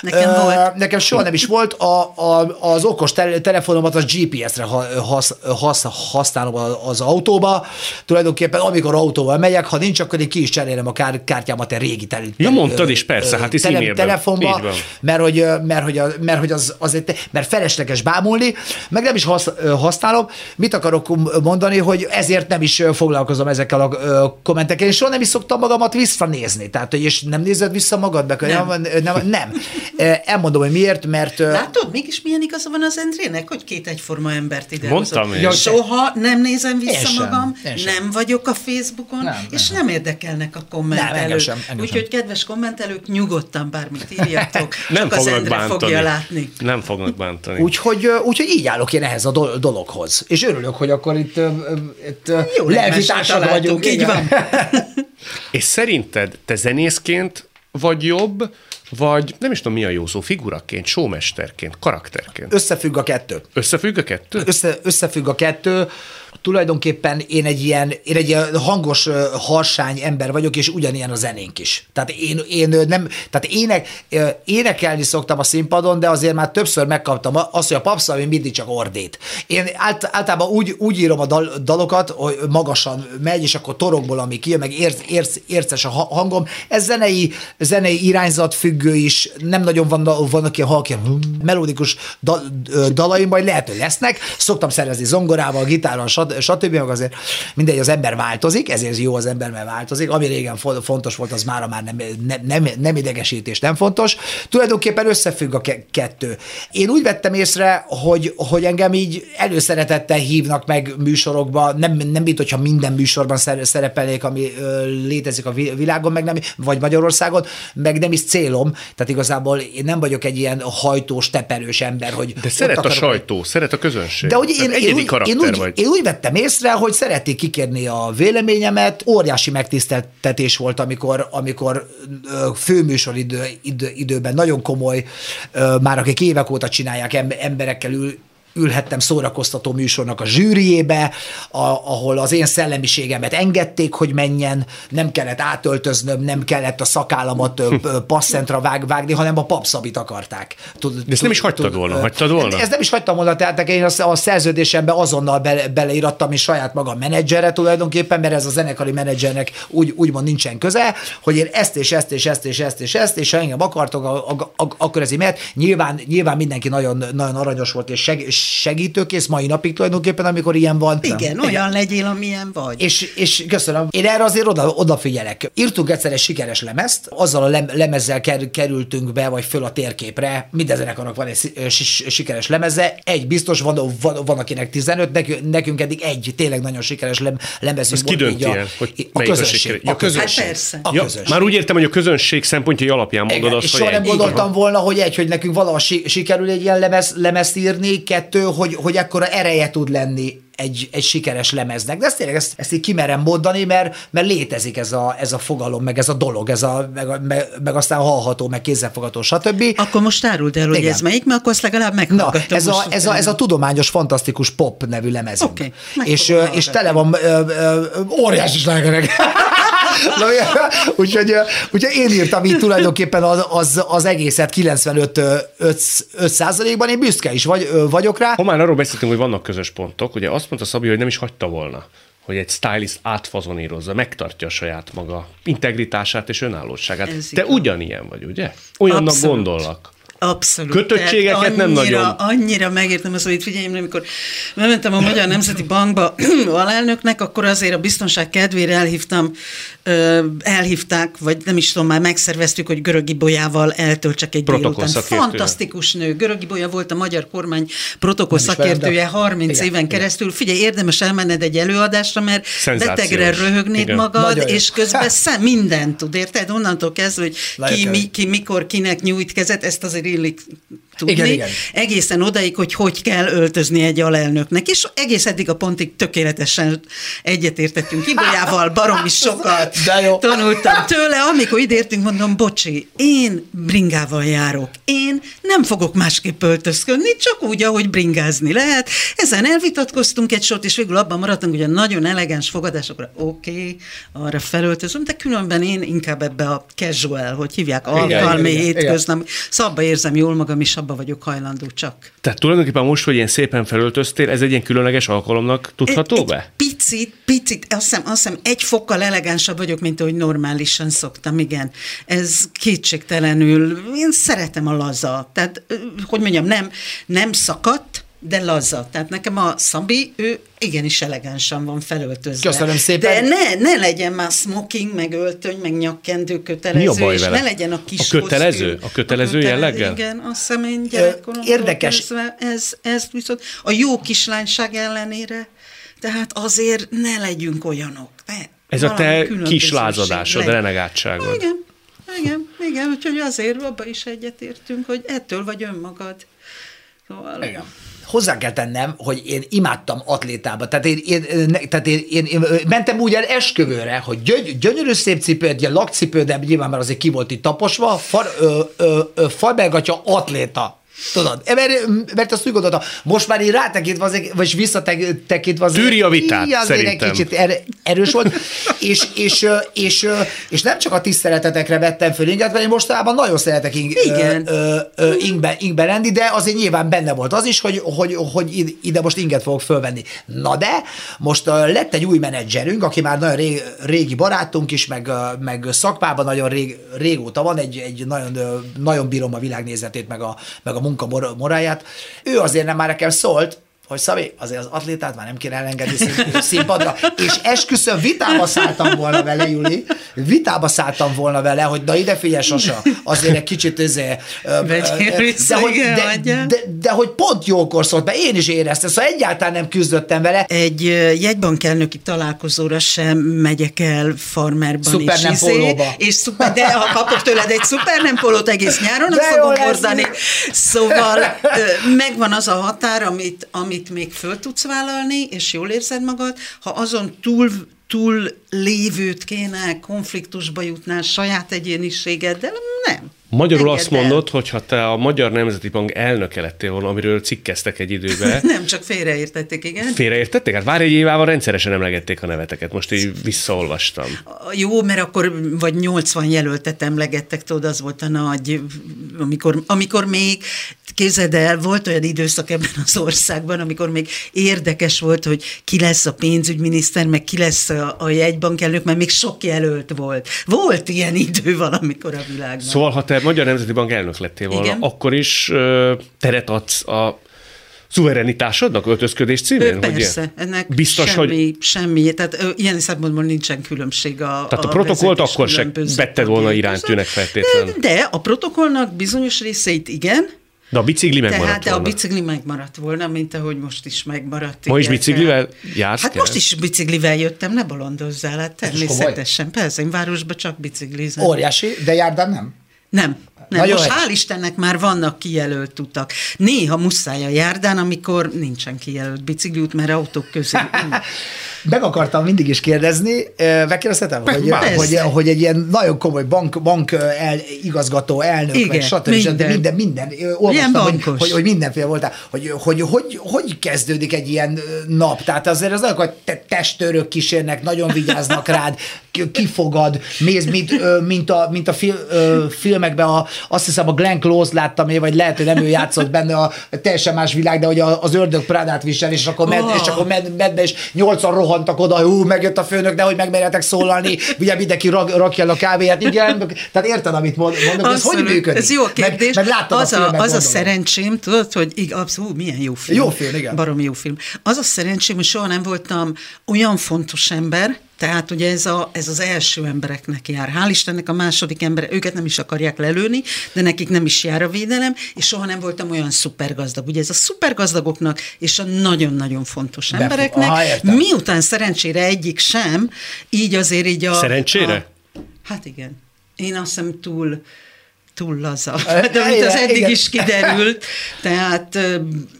Nekem Ö, volt. Nekem soha nem is volt. A, a, az okos tel- telefonomat az GPS-re ha- hasz, hasz, használom a- az autóba. Tulajdonképpen amikor autóval megyek, ha nincs, akkor én ki is cserélem a kár, kártyámat egy régi tel, Ja, mondtad is, persze, hát hisz tele, telefonba, mert hogy, mert hogy, a, mert hogy az, az egy, mert felesleges bámulni, meg nem is hasz, ö, használom. Mit akarok mondani, hogy ezért nem is foglalkozom ezekkel a kommentekkel. Én soha nem is szoktam magamat visszanézni. Tehát, hogy és nem nézed vissza magadba? Nem. Nem, nem. Elmondom, hogy miért, mert... Látod, mégis milyen igaza van az Endrének, hogy két egyforma embert ide Mondtam én. Soha nem nézem vissza Én sem, magam, sem. nem vagyok a Facebookon, Nem, és nem. nem érdekelnek a kommentelők. Úgyhogy, kedves kommentelők, nyugodtan bármit írjatok, Nem csak az Endre bántani. fogja látni. Nem fognak bántani. Úgyhogy, úgyhogy így állok én ehhez a do- dologhoz. És örülök, hogy akkor itt, itt Jó lelki találtuk, vagyunk. így van. És szerinted te zenészként vagy jobb, vagy nem is tudom mi a jó szó, figuraként, showmesterként, karakterként. Összefügg a kettő. Összefügg a kettő? Össze, összefügg a kettő. Tulajdonképpen én egy ilyen, én egy ilyen hangos, harsány ember vagyok, és ugyanilyen a zenénk is. Tehát én, én nem, tehát ének, énekelni szoktam a színpadon, de azért már többször megkaptam azt, hogy a papszalmi mindig csak ordít. Én ált, általában úgy, úgy írom a dal, dalokat, hogy magasan megy, és akkor torokból, ami kijön, meg érc, érc, érces a ha- hangom. Ez zenei, zenei irányzat függő is, nem nagyon van, vannak ilyen halk, ilyen melódikus dal, dalaim, majd lehet, hogy lesznek. Szoktam szerezni zongorával, gitárral, sat- stb. Meg azért mindegy, az ember változik, ezért jó az ember, mert változik. Ami régen fo- fontos volt, az mára már nem, nem, nem, nem idegesítés, nem fontos. Tulajdonképpen összefügg a ke- kettő. Én úgy vettem észre, hogy, hogy engem így előszeretettel hívnak meg műsorokba, nem, nem mint hogyha minden műsorban szer- szerepelnék, ami létezik a vi- világon, meg nem, vagy Magyarországon, meg nem is célom. Tehát igazából én nem vagyok egy ilyen hajtós, teperős ember, hogy De szeret ott a akarok- sajtó, szeret a közönség. de hogy én, én, egyedi úgy, karakter én, úgy, vagy. én úgy vettem észre, hogy szerették kikérni a véleményemet. Óriási megtiszteltetés volt, amikor, amikor főműsor idő, idő, időben nagyon komoly, már akik évek óta csinálják, em- emberekkel ül, ülhettem szórakoztató műsornak a zsűriébe, a, ahol az én szellemiségemet engedték, hogy menjen, nem kellett átöltöznöm, nem kellett a szakállamat passzentra vág, vágni, hanem a papszabit akarták. Tud, De ezt nem is hagytad volna, hagytad volna? Ez nem is hagytam volna, tehát én a, a szerződésembe azonnal bele, beleírattam, és saját magam menedzsere tulajdonképpen, mert ez a zenekari menedzsernek úgy, úgymond nincsen köze, hogy én ezt és ezt és ezt és ezt és ezt, és ha engem akartok, a- a- a- akkor ez így mehet. Nyilván, nyilván mindenki nagyon, nagyon aranyos volt, és seg, segítőkész mai napig tulajdonképpen, amikor ilyen van. Igen, olyan legyél, amilyen vagy. És, és köszönöm. Én erre azért oda, odafigyelek. Írtunk egyszer egy sikeres lemezt, azzal a lem, lemezzel ker, kerültünk be, vagy föl a térképre. Minden zenekarnak van egy sikeres lemeze. Egy biztos, van, van, van akinek 15, nekünk, nekünk eddig egy tényleg nagyon sikeres lem, lemezünk Ez ki volt, így dönti el, hogy a a közönség. A Ja, közönség. Hát persze. A Ja, közönség. már úgy értem, hogy a közönség szempontjai alapján mondod Igen, azt, és hogy soha nem gondoltam volna, hogy egy, hogy nekünk valaha si- sikerül egy ilyen lemez, lemezt írni, kettő, hogy, hogy ekkora ereje tud lenni egy, egy sikeres lemeznek. De ezt tényleg ezt, ezt így kimerem mondani, mert, mert létezik ez a, ez a fogalom, meg ez a dolog, ez a, meg, meg, meg aztán hallható, meg kézzelfogható, stb. Akkor most áruld el, hogy Igen. ez melyik, mert akkor azt legalább Na, meghallgatom. ez a, ez, a, ez a tudományos, fantasztikus pop nevű lemezünk. Meg és, és tele van ö, ö, ö, óriási slágerek. Na, ugye, úgyhogy, úgyhogy én írtam így tulajdonképpen az, az, az egészet 95 ö, 5, 5 százalékban, én büszke is vagy, vagyok rá. Ha már arról beszéltünk, hogy vannak közös pontok, ugye azt mondta Szabi, hogy nem is hagyta volna hogy egy stylist átfazonírozza, megtartja a saját maga integritását és önállóságát. Ez Te igaz. ugyanilyen vagy, ugye? Olyannak Abszolút. gondollak. Abszolút. Kötöttségeket Tehát nem annyira, nagyon. Annyira megértem azt, hogy figyelj, amikor bementem a Magyar Nemzeti Bankba alelnöknek, akkor azért a biztonság kedvére elhívtam, elhívták, vagy nem is tudom, már megszerveztük, hogy Görögi Bolyával eltöltsek egy délután. Fantasztikus nő. Görögi Bolya volt a magyar kormány protokoll szakértője 30 Igen, éven igen. keresztül. Figyelj, érdemes elmenned egy előadásra, mert Szenzációs. betegre röhögnéd Igen. magad, Nagyon jó. és közben szem, mindent tud, érted? Onnantól kezdve, hogy ki, mi, ki mikor kinek nyújt kezet, ezt azért really tudni. Igen, igen. Egészen odaig, hogy hogy kell öltözni egy alelnöknek, és egész eddig a pontig tökéletesen egyetértettünk Ibolyával, baromi sokat De jó. tanultam tőle, amikor ide értünk, mondom, bocsi, én bringával járok, én nem fogok másképp öltözködni, csak úgy, ahogy bringázni lehet. Ezen elvitatkoztunk egy sort, és végül abban maradtunk, hogy a nagyon elegáns fogadásokra oké, okay, arra felöltözöm, de különben én inkább ebbe a casual, hogy hívják, alkalmi hétköznap. Szóval abba érzem jól magam, és abba vagyok hajlandó csak. Tehát tulajdonképpen most, hogy ilyen szépen felöltöztél, ez egy ilyen különleges alkalomnak tudható egy, be? Egy picit, picit, azt hiszem, azt hiszem egy fokkal elegánsabb vagyok, mint ahogy normálisan szoktam, igen. Ez kétségtelenül, én szeretem a laza. Tehát, hogy mondjam, nem, nem szakadt, de laza. Tehát nekem a Szabi, ő igenis elegánsan van felöltözve. Köszönöm szépen. De ne, ne legyen már smoking, meg öltöny, meg nyakkendő kötelező, Mi a baj és vele? ne legyen a kis A kötelező? kosztüm. A kötelező jelleggel? Igen, azt hiszem én érdekes. kezdve Ez, ez viszont a jó kislányság ellenére, tehát azért ne legyünk olyanok. Ne, Ez a te kislázadásod, legyen. renegátságod. Igen, igen, igen, úgyhogy azért abba is egyetértünk, hogy ettől vagy önmagad. Szóval... Igen. Hozzá kell tennem, hogy én imádtam atlétába. Tehát én, én, tehát én, én, én mentem úgy el esküvőre, hogy gyöny, gyönyörű szép cipő, egy lakcipő, de nyilván már azért ki volt itt taposva, far, ö, ö, ö, falbelgatja atléta. Tudod, mert, mert azt úgy gondoltam, most már én rátekintve, azért, vagy visszatekintve azért, Tűri a vitát, így azért szerintem. egy kicsit er, erős volt, és, és, és, és, nem csak a tiszteletetekre vettem föl inget, mert én mostanában nagyon szeretek ing, Igen. Ö, ö, ingbe, ingbe lenni, de azért nyilván benne volt az is, hogy, hogy, hogy id- ide most inget fogok fölvenni. Na de, most lett egy új menedzserünk, aki már nagyon rég, régi barátunk is, meg, meg szakmában nagyon rég, régóta van, egy, egy nagyon, nagyon bírom a világnézetét, meg a, meg a munka mor- moráját. Ő azért nem már nekem szólt, hogy Szabi, azért az atlétát már nem kéne elengedni szín- színpadra, és esküszöm, vitába szálltam volna vele, Juli, vitába szálltam volna vele, hogy na ide figyelj, Sasa, azért egy kicsit izé, ö, ö, Vegyél ö, vissza, de, hogy, de, de, de, hogy pont jókor szólt, mert én is éreztem, szóval egyáltalán nem küzdöttem vele. Egy jegybankelnöki találkozóra sem megyek el farmerban Szuper is. nem izé, pólóba. És szuper, de ha kapok tőled egy szuper nem pólót, egész nyáron azt fogom hordani. Szóval megvan az a határ, amit, amit még föl tudsz vállalni, és jól érzed magad. Ha azon túl túl lévőt kéne, konfliktusba jutnál saját egyéniségeddel, nem. Magyarul Engedd azt mondod, hogy ha te a Magyar Nemzeti Bank elnöke lettél volna, amiről cikkeztek egy időben, Nem, csak félreértették, igen. félreértették? Hát várj egy évával rendszeresen emlegették a neveteket, most így visszaolvastam. Jó, mert akkor vagy 80 jelöltet emlegettek, tudod, az volt a nagy, amikor, amikor még, képzeld el, volt olyan időszak ebben az országban, amikor még érdekes volt, hogy ki lesz a pénzügyminiszter, meg ki lesz a, a jegybankelnök, mert még sok jelölt volt. Volt ilyen idő valamikor a világban. Szóval, ha te Magyar Nemzeti Bank elnök lettél volna, Igen. akkor is ö, teret adsz a szuverenitásodnak öltözködés címén? Hogy Persze, ilyen? ennek Biztos, semmi, hogy semmi, tehát ö, ilyen szempontból nincsen különbség a Tehát a protokollt vezetés akkor se különböző vetted volna tagjai irántűnek között. feltétlen. De, a protokollnak bizonyos részeit igen, de a bicikli megmaradt tehát de a volna. bicikli megmaradt volna, mint ahogy most is megmaradt. Ma is biciklivel jársz Hát kell? most is biciklivel jöttem, ne bolondozzál, hát természetesen. Persze, én városba csak biciklizem. Óriási, de járdán nem? Nem. Nem, Nagyon most hál' Istennek már vannak kijelölt utak. Néha muszáj a járdán, amikor nincsen kijelölt bicikliút, mert autók közé. Meg akartam mindig is kérdezni, megkérdezhetem, hogy, hogy, hogy egy ilyen nagyon komoly bank, bank el, igazgató, elnök, Igen, meg stb. minden. minden, minden, olvastam, hogy, hogy, hogy, mindenféle voltál, hogy, hogy, hogy, hogy kezdődik egy ilyen nap, tehát azért az olyan, hogy te testőrök kísérnek, nagyon vigyáznak rád, ki- kifogad, mész, mint, mint a, mint a fil, filmekben, a, azt hiszem a Glenn Close láttam én, vagy lehet, hogy nem ő játszott benne a teljesen más világ, de hogy a- az ördög Prádát visel, és akkor, med, Oh. és akkor med, medbe, és nyolcan rohantak oda, hú, megjött a főnök, de hogy megmerjetek szólalni, ugye mindenki rak, rakja el a kávéját, igen, tehát érted, amit mond- mondok, ez hogy Abszolút. működik? Ez jó kérdés. Meg, meg az a, a, filmet, az a szerencsém, tudod, hogy ig- abszolút, milyen jó film. Jó film, igen. Barom jó film. Az a szerencsém, hogy soha nem voltam olyan fontos ember, tehát ugye ez, a, ez az első embereknek jár. Hál' Istennek a második ember, őket nem is akarják lelőni, de nekik nem is jár a védelem, és soha nem voltam olyan szupergazdag. Ugye ez a szupergazdagoknak és a nagyon-nagyon fontos Befo- embereknek, Aha, értem. miután szerencsére egyik sem, így azért így a... Szerencsére? A, hát igen. Én azt hiszem túl túl laza. De mint az eddig igen. is kiderült, tehát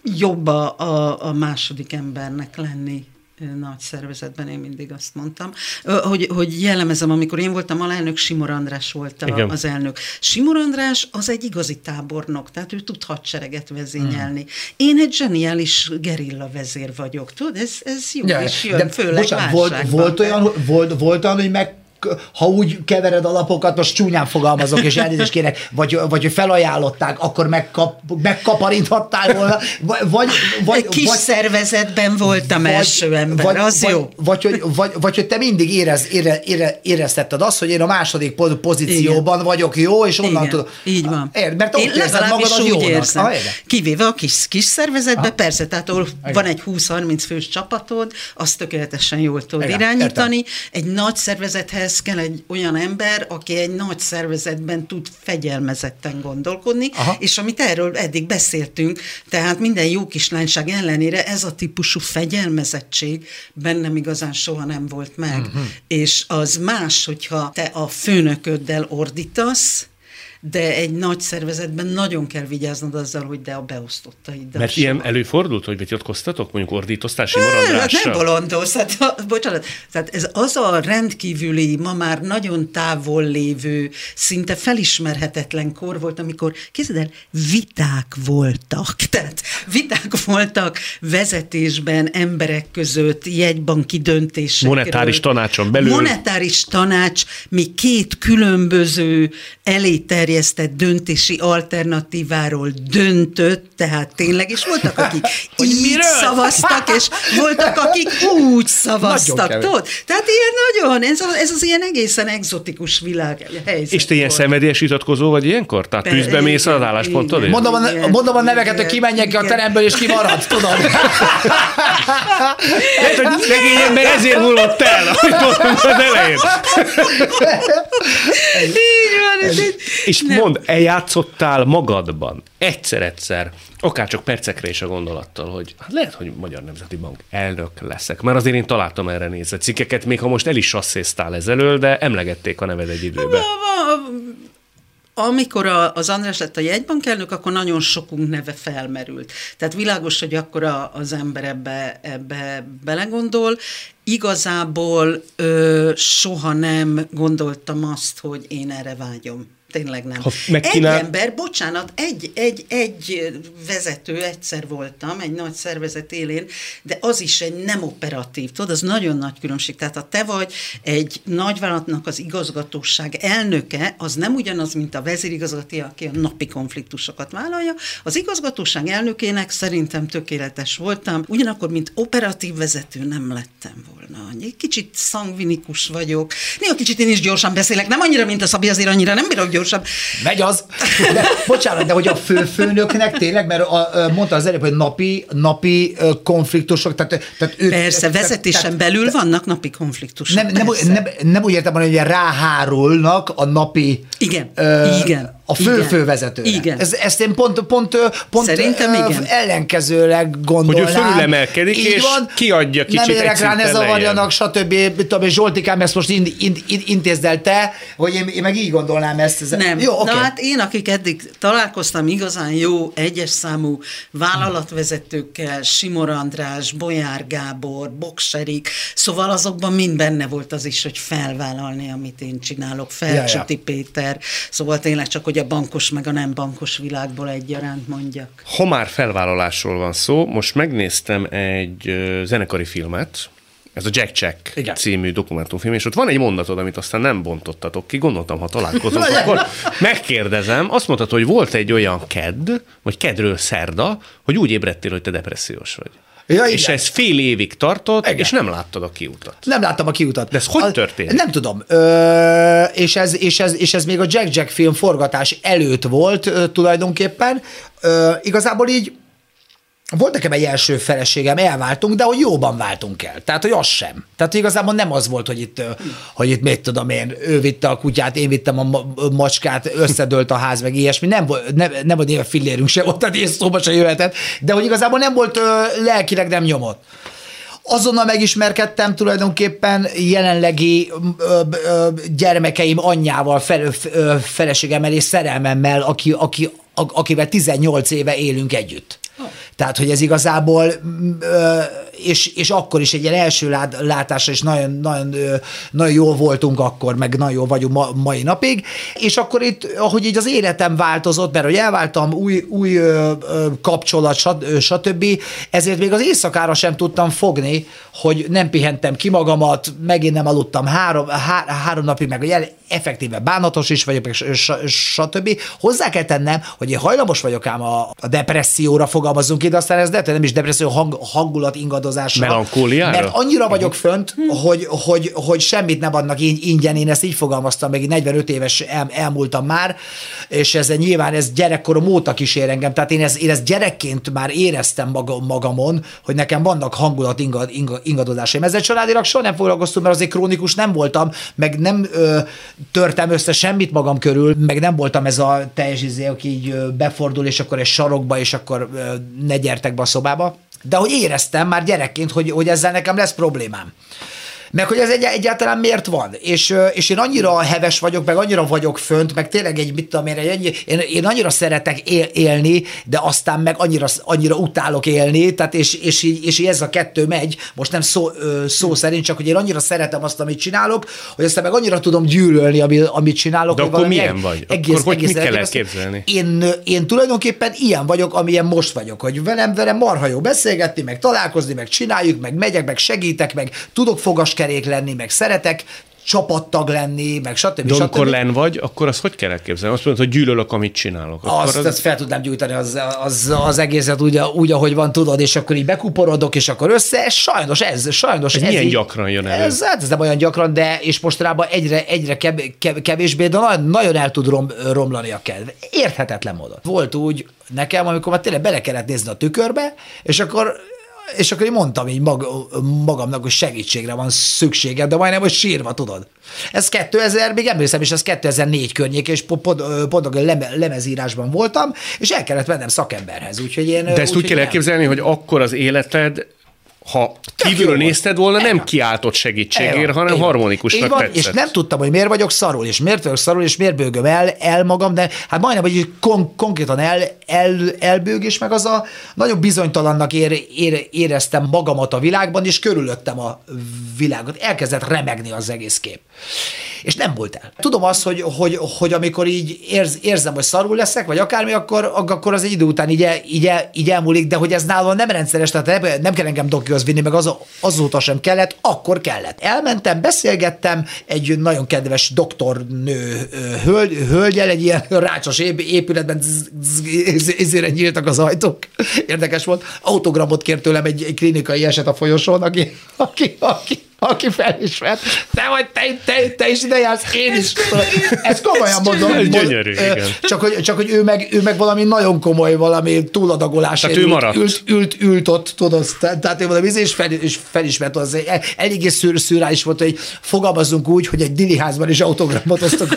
jobb a, a, második embernek lenni nagy szervezetben, én mindig azt mondtam, hogy, hogy jellemezem, amikor én voltam alelnök, Simor András volt a, Igen. az elnök. Simor András az egy igazi tábornok, tehát ő tud hadsereget vezényelni. Hmm. Én egy zseniális gerilla vezér vagyok, tudod, ez, ez jó, Ja, és jön, de főleg bocsánat, volt, volt, olyan, volt, volt olyan, hogy meg ha úgy kevered a lapokat, most csúnyán fogalmazok, és elnézést kérek, vagy, vagy hogy felajánlották, akkor megkap, megkaparinthattál volna, vagy, vagy, Egy kis vagy, szervezetben voltam vagy, első ember, vagy, az vagy, jó. Vagy, vagy, vagy, vagy hogy te mindig érez, ére, ére, éreztetted azt, hogy én a második po- pozícióban Igen. vagyok jó, és onnan Igen, tudom. így van. Érd, mert Én érzed magadat úgy jónak. érzem. Ah, érted? Kivéve a kis, kis szervezetben, persze, tehát ahol van egy 20-30 fős csapatod, azt tökéletesen jól tudod Igen, irányítani. Egy nagy szervezethez kell egy olyan ember, aki egy nagy szervezetben tud fegyelmezetten gondolkodni, Aha. és amit erről eddig beszéltünk, tehát minden jó kislányság ellenére ez a típusú fegyelmezettség bennem igazán soha nem volt meg. Uh-huh. És az más, hogyha te a főnököddel ordítasz, de egy nagy szervezetben nagyon kell vigyáznod azzal, hogy de a beosztottaiddal Mert ilyen előfordult, hogy vitatkoztatok, mondjuk ordítoztál Hát nem simorandrással? bolondos, hát, bocsánat, tehát ez az a rendkívüli, ma már nagyon távol lévő, szinte felismerhetetlen kor volt, amikor, képzeld el, viták voltak, tehát viták voltak vezetésben, emberek között, jegybanki döntésekről. Monetáris tanácson belül. Monetáris tanács még két különböző elé terjesztett döntési alternatíváról döntött, tehát tényleg, és voltak, akik Hogy így miről? szavaztak, és voltak, akik úgy szavaztak, tudod? Tehát ilyen nagyon, ez, ez az ilyen egészen egzotikus világ helyzet És te ilyen szenvedélyes vitatkozó vagy ilyenkor? Tehát Be- tűzbe mész az igen, igen. Mondom a, Igen, mondom a neveket, igen, hogy kimenjek ki a igen. teremből, és kimarad, tudod? Lehet, hogy szegény ember ezért múlott el, ahogy mondtam az elején. Így van, ez egy, És mondd, eljátszottál magadban egyszer-egyszer, akár csak percekre is a gondolattal, hogy hát lehet, hogy Magyar Nemzeti Bank elnök leszek. Mert azért én találtam erre nézve cikkeket, még ha most el is sasszéztál ezelől, de emlegették a neved egy időben. amikor a, az András lett a jegybankelnök, akkor nagyon sokunk neve felmerült. Tehát világos, hogy akkor a, az ember ebbe, ebbe belegondol. Igazából ö, soha nem gondoltam azt, hogy én erre vágyom. Tényleg nem. Ha megkínál- Egy ember, bocsánat, egy, egy, egy vezető, egyszer voltam, egy nagy szervezet élén, de az is egy nem operatív, tudod, az nagyon nagy különbség. Tehát ha te vagy egy nagyvállalatnak az igazgatóság elnöke, az nem ugyanaz, mint a vezérigazgató, aki a napi konfliktusokat vállalja. Az igazgatóság elnökének szerintem tökéletes voltam, ugyanakkor, mint operatív vezető nem lettem volna. Egy kicsit szangvinikus vagyok. Néha kicsit én is gyorsan beszélek, nem annyira, mint a Szabi, azért annyira nem bírok gyorsan. Megy az. De, bocsánat, de hogy a főfőnöknek tényleg, mert a, a, mondta az előbb, hogy napi, napi konfliktusok, tehát, tehát ő, Persze, vezetésen tehát- belül vannak napi konfliktusok. nem, nem, persze. nem, nem úgy értem, hogy ráhárulnak a napi Igen, ö, igen, a igen. főfővezetőre. Igen. Ez, ezt én pont, pont, pont Szerintem ö, igen. ellenkezőleg gondolnám. Hogy ő fölülemelkedik, és kiadja kicsit Nem érek rá, ne zavarjanak, stb. Tudom, én, Zsoltikám ezt most ind, ind, ind, intézd el te, hogy én, én meg így gondolnám ezt. Ez, Nem. Jó, oké. Na hát én, akik eddig találkoztam igazán jó, egyes számú vállalatvezetőkkel, Simor András, Bolyár Gábor, Bokserik, szóval azokban mind benne volt az is, hogy felvállalni, amit én csinálok, Felcsúti Ja, Péter, szóval tényleg csak, hogy a bankos meg a nem bankos világból egyaránt mondjak. Ha már felvállalásról van szó, most megnéztem egy zenekari filmet, ez a Jack Jack Igen. című dokumentumfilm, és ott van egy mondatod, amit aztán nem bontottatok ki, gondoltam, ha találkozunk, akkor megkérdezem, azt mondtad, hogy volt egy olyan kedd, vagy kedről szerda, hogy úgy ébredtél, hogy te depressziós vagy. Ja, és igen. ez fél évig tartott, Igen. és nem láttad a kiutat. Nem láttam a kiutat. De ez hogy A- történt? Nem tudom. Ö, és, ez, és, ez, és ez még a Jack Jack film forgatás előtt volt ö, tulajdonképpen. Ö, igazából így volt nekem egy első feleségem, elváltunk, de hogy jóban váltunk el. Tehát, hogy az sem. Tehát igazából nem az volt, hogy itt, hogy itt mit tudom én, ő vitte a kutyát, én vittem a ma- macskát, összedőlt a ház, meg ilyesmi. Nem, nem, nem volt éve fillérünk se ott, tehát ilyen szóba se jöhetett. De hogy igazából nem volt lelkileg nem nyomott. Azonnal megismerkedtem tulajdonképpen jelenlegi ö, ö, gyermekeim anyjával, fel, ö, feleségemmel és szerelmemmel, aki, aki, a- akivel 18 éve élünk együtt. Tehát, hogy ez igazából, mm, és, és akkor is egy ilyen első lát, látásra is nagyon, nagyon, nagyon jól voltunk akkor, meg nagyon jól vagyunk ma, mai napig, és akkor itt, ahogy így az életem változott, mert hogy elváltam, új, új kapcsolat, stb., ezért még az éjszakára sem tudtam fogni, hogy nem pihentem ki magamat, megint nem aludtam három, há, három napig, meg effektíve bánatos is vagyok, stb. Hozzá kell tennem, hogy én hajlamos vagyok ám a, a depresszióra fogalmazunk de aztán ez nem is depresszió, hang, hangulat ingadozásra. Melankóliára? Mert annyira vagyok fönt, hogy, hogy, hogy semmit nem adnak ingyen, én ezt így fogalmaztam, meg 45 éves el, elmúltam már, és ez nyilván ez gyerekkorom óta kísér engem, tehát én ezt, én ezt gyerekként már éreztem magam, magamon, hogy nekem vannak hangulat ingad, ingad, ingadozásaim. Ezzel családilag soha nem foglalkoztam, mert azért krónikus nem voltam, meg nem ö, törtem össze semmit magam körül, meg nem voltam ez a teljes izé, aki így befordul, és akkor egy sarokba, és akkor ne gyertek be a szobába. De hogy éreztem már gyerekként, hogy, hogy ezzel nekem lesz problémám meg hogy ez egy, egyáltalán miért van. És, és én annyira heves vagyok, meg annyira vagyok fönt, meg tényleg egy, mit tudom én, egy, én, én annyira szeretek él, élni, de aztán meg annyira, annyira utálok élni, tehát és, és, így, és így ez a kettő megy, most nem szó, szó szerint, csak hogy én annyira szeretem azt, amit csinálok, hogy aztán meg annyira tudom gyűlölni, amit csinálok. De akkor milyen vagy? Egész, akkor hogy egész mit kell elképzelni? Én, én tulajdonképpen ilyen vagyok, amilyen most vagyok, hogy velem, velem marha jó beszélgetni, meg találkozni, meg csináljuk, meg megyek, meg segítek, meg tudok fogaskeresni, kerék lenni, meg szeretek csapattag lenni, meg stb. De amikor len vagy, akkor azt hogy kell elképzelni? Azt mondod, hogy gyűlölök, amit csinálok. Akkor azt, az... azt fel tudnám gyújtani az, az, az egészet úgy, úgy, ahogy van, tudod, és akkor így bekuporodok, és akkor össze, ez sajnos ez, sajnos ez. ez milyen így, gyakran jön elő? Ez, hát ez nem olyan gyakran, de és mostanában egyre, egyre kev, kev, kevésbé, de nagyon, nagyon el tud rom, romlani a kedv. Érthetetlen módon. Volt úgy nekem, amikor már tényleg bele kellett nézni a tükörbe, és akkor és akkor én mondtam így mag, magamnak, hogy segítségre van szükségem, de majdnem, hogy sírva, tudod. Ez 2000, még emlékszem, és ez 2004 környék, és pont, a lemezírásban voltam, és el kellett mennem szakemberhez. Úgyhogy én, de ezt úgy, úgy kell elképzelni, hogy akkor az életed ha kívülről nézted volna, nem kiáltott segítségért, hanem Én harmonikusnak van, És nem tudtam, hogy miért vagyok szarul, és miért vagyok szarul, és miért bőgöm el, el magam, de hát majdnem, hogy kon- konkrétan el, el, elbőg, és meg az a nagyon bizonytalannak ér, ér, éreztem magamat a világban, és körülöttem a világot. Elkezdett remegni az egész kép. És nem volt el. Tudom azt, hogy, hogy, hogy amikor így érz, érzem, hogy szarul leszek, vagy akármi, akkor, akkor az egy idő után így, el, így, el, így elmúlik, de hogy ez nálam nem rendszeres, tehát nem, nem kell engem dokihoz vinni, meg az, azóta sem kellett, akkor kellett. Elmentem, beszélgettem egy nagyon kedves doktornő hölgy, hölgyel, egy ilyen rácsos épületben ezért nyíltak az ajtók. Érdekes volt. Autogramot kért tőlem egy, egy klinikai eset a folyosón, aki, aki, aki aki felismert, te vagy, te, te, te is ide jársz, én is. Ezt komolyan mondom. Ez gyönyörű, igen. Csak hogy, csak, hogy ő, meg, ő meg valami nagyon komoly, valami túladagolás. Tehát ő maradt. Ült, ült, ült ott, tudod, tehát ő valami és, fel, és felismert, az eléggé szűr, szűrális volt, hogy fogalmazunk úgy, hogy egy diliházban is autogramot osztok,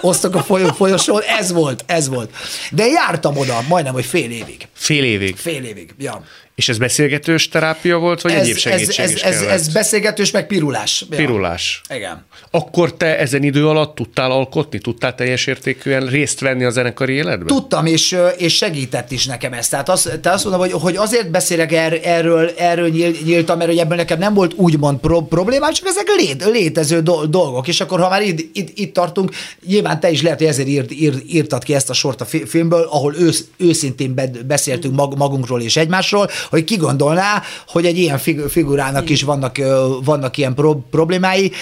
osztok a folyó, folyosón, ez volt, ez volt. De jártam oda majdnem, hogy fél évig. Fél évig? Fél évig, ja. És ez beszélgetős terápia volt, vagy ez, egyéb segítség ez, ez, ez, ez beszélgetős, meg pirulás. Pirulás. Ja. Igen. Akkor te ezen idő alatt tudtál alkotni? Tudtál teljes értékűen részt venni a zenekari életben? Tudtam, és, és segített is nekem ezt. Tehát azt, te azt mondom, hogy, hogy azért beszélek er, erről, erről nyíltam, mert hogy ebből nekem nem volt úgymond pro, problémám, csak ezek lét, létező dolgok. És akkor, ha már itt, itt, itt tartunk, nyilván te is lehet, hogy ezért írt, írt, írtad ki ezt a sort a filmből, ahol ősz, őszintén beszéltünk magunkról és egymásról, hogy ki gondolná, hogy egy ilyen figurának is vannak, vannak ilyen pro- problémái.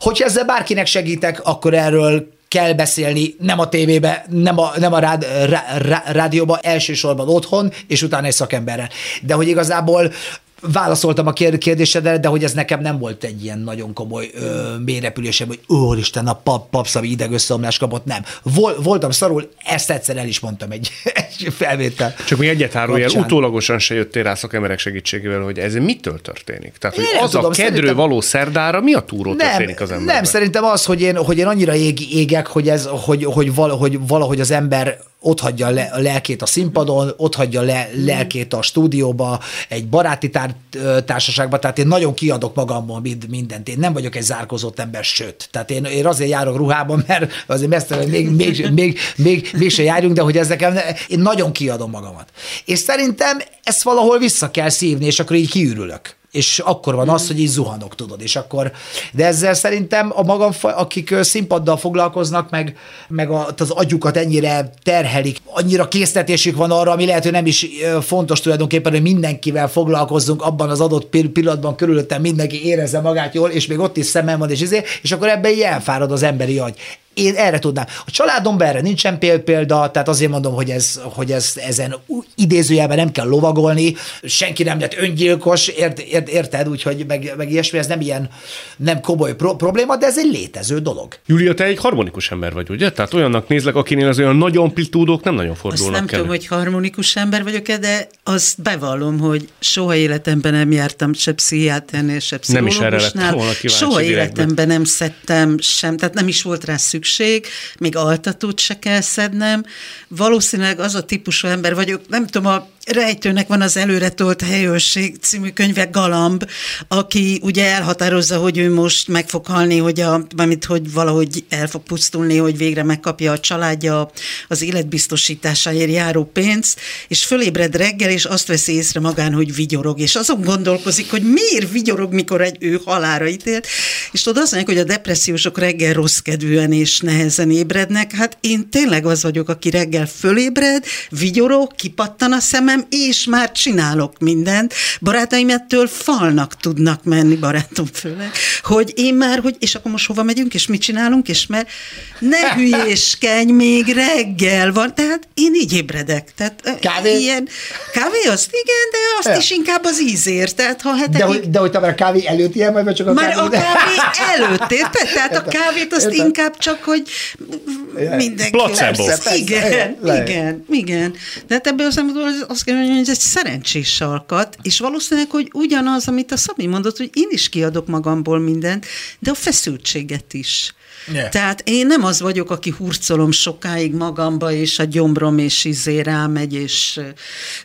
Hogyha ezzel bárkinek segítek, akkor erről kell beszélni, nem a tévébe, nem a, nem a rád, rá, rá, rádióba, elsősorban otthon, és utána egy szakemberrel. De hogy igazából válaszoltam a kérdésedre, de hogy ez nekem nem volt egy ilyen nagyon komoly ö, mélyrepülésem, hogy úristen, a pap, papszavi idegösszeomlás kapott, nem. Vol, voltam szarul, ezt egyszer el is mondtam egy, egy felvétel. Csak még egyet árulj utólagosan se jöttél rá szakemberek segítségével, hogy ez mitől történik? Tehát, hogy az tudom, a kedrő szerintem... való szerdára mi a túró nem, történik az emberben? Nem, szerintem az, hogy én, hogy én annyira ég, égek, hogy, ez, hogy, hogy, valahogy, valahogy az ember ott hagyja le, a lelkét a színpadon, ott hagyja le, lelkét a stúdióba, egy baráti tár, társaságba, tehát én nagyon kiadok magamból mind, mindent. Én nem vagyok egy zárkozott ember, sőt. Tehát én, én azért járok ruhában, mert azért mesztelen még, még, még, még, még se járjunk, de hogy ez én nagyon kiadom magamat. És szerintem ezt valahol vissza kell szívni, és akkor így kiürülök és akkor van az, hogy így zuhanok, tudod, és akkor, de ezzel szerintem a magam, akik színpaddal foglalkoznak, meg, meg az agyukat ennyire terhelik, annyira késztetésük van arra, ami lehet, hogy nem is fontos tulajdonképpen, hogy mindenkivel foglalkozzunk abban az adott pillanatban, körülöttem mindenki érezze magát jól, és még ott is szemem van, és izé, és akkor ebben így elfárad az emberi agy én erre tudnám. A családomban erre nincsen példa, tehát azért mondom, hogy, ez, hogy ez, ezen idézőjelben nem kell lovagolni, senki nem lett öngyilkos, ért, ért, érted, úgyhogy meg, meg ilyesmi, ez nem ilyen nem komoly pro- probléma, de ez egy létező dolog. Julia, te egy harmonikus ember vagy, ugye? Tehát olyannak nézlek, akinél az olyan nagy amplitúdók nem nagyon fordulnak Azt nem tudom, hogy harmonikus ember vagyok-e, de azt bevallom, hogy soha életemben nem jártam se pszichiáternél, se Nem is erre pszichológusnál. volna Soha életemben nem szedtem sem, tehát nem is volt rá szükség, még altatót se kell szednem. Valószínűleg az a típusú ember vagyok, nem tudom, a Rejtőnek van az Előretolt helyőrség című könyve Galamb, aki ugye elhatározza, hogy ő most meg fog halni, hogy, a, amit, hogy valahogy el fog pusztulni, hogy végre megkapja a családja az életbiztosításáért járó pénzt, és fölébred reggel, és azt veszi észre magán, hogy vigyorog, és azon gondolkozik, hogy miért vigyorog, mikor egy ő halára ítélt, és tudod, azt mondják, hogy a depressziósok reggel rossz kedvűen és nehezen ébrednek, hát én tényleg az vagyok, aki reggel fölébred, vigyorog, kipattan a szemem, és már csinálok mindent. Barátaim ettől falnak tudnak menni, barátom főleg, hogy én már, hogy és akkor most hova megyünk, és mit csinálunk, és mert ne hülyéskedj, még reggel van, tehát én így ébredek. Tehát, Kávé? Ilyen, kávé azt igen, de azt Ja. is inkább az ízért, tehát ha hetekig... De hogy, de hogy te már a kávé előtt ilyen vagy, vagy csak a Már kávé a kávé előtt, érted? Tehát a kávét azt Értem. inkább csak, hogy mindenki... Placebo. Igen, igen, igen, igen. De hát ebből az szempontból az- hogy ez egy szerencsés alkat, és valószínűleg, hogy ugyanaz, amit a Szabi mondott, hogy én is kiadok magamból mindent, de a feszültséget is. Yeah. Tehát én nem az vagyok, aki hurcolom sokáig magamba, és a gyomrom és izé rámegy, és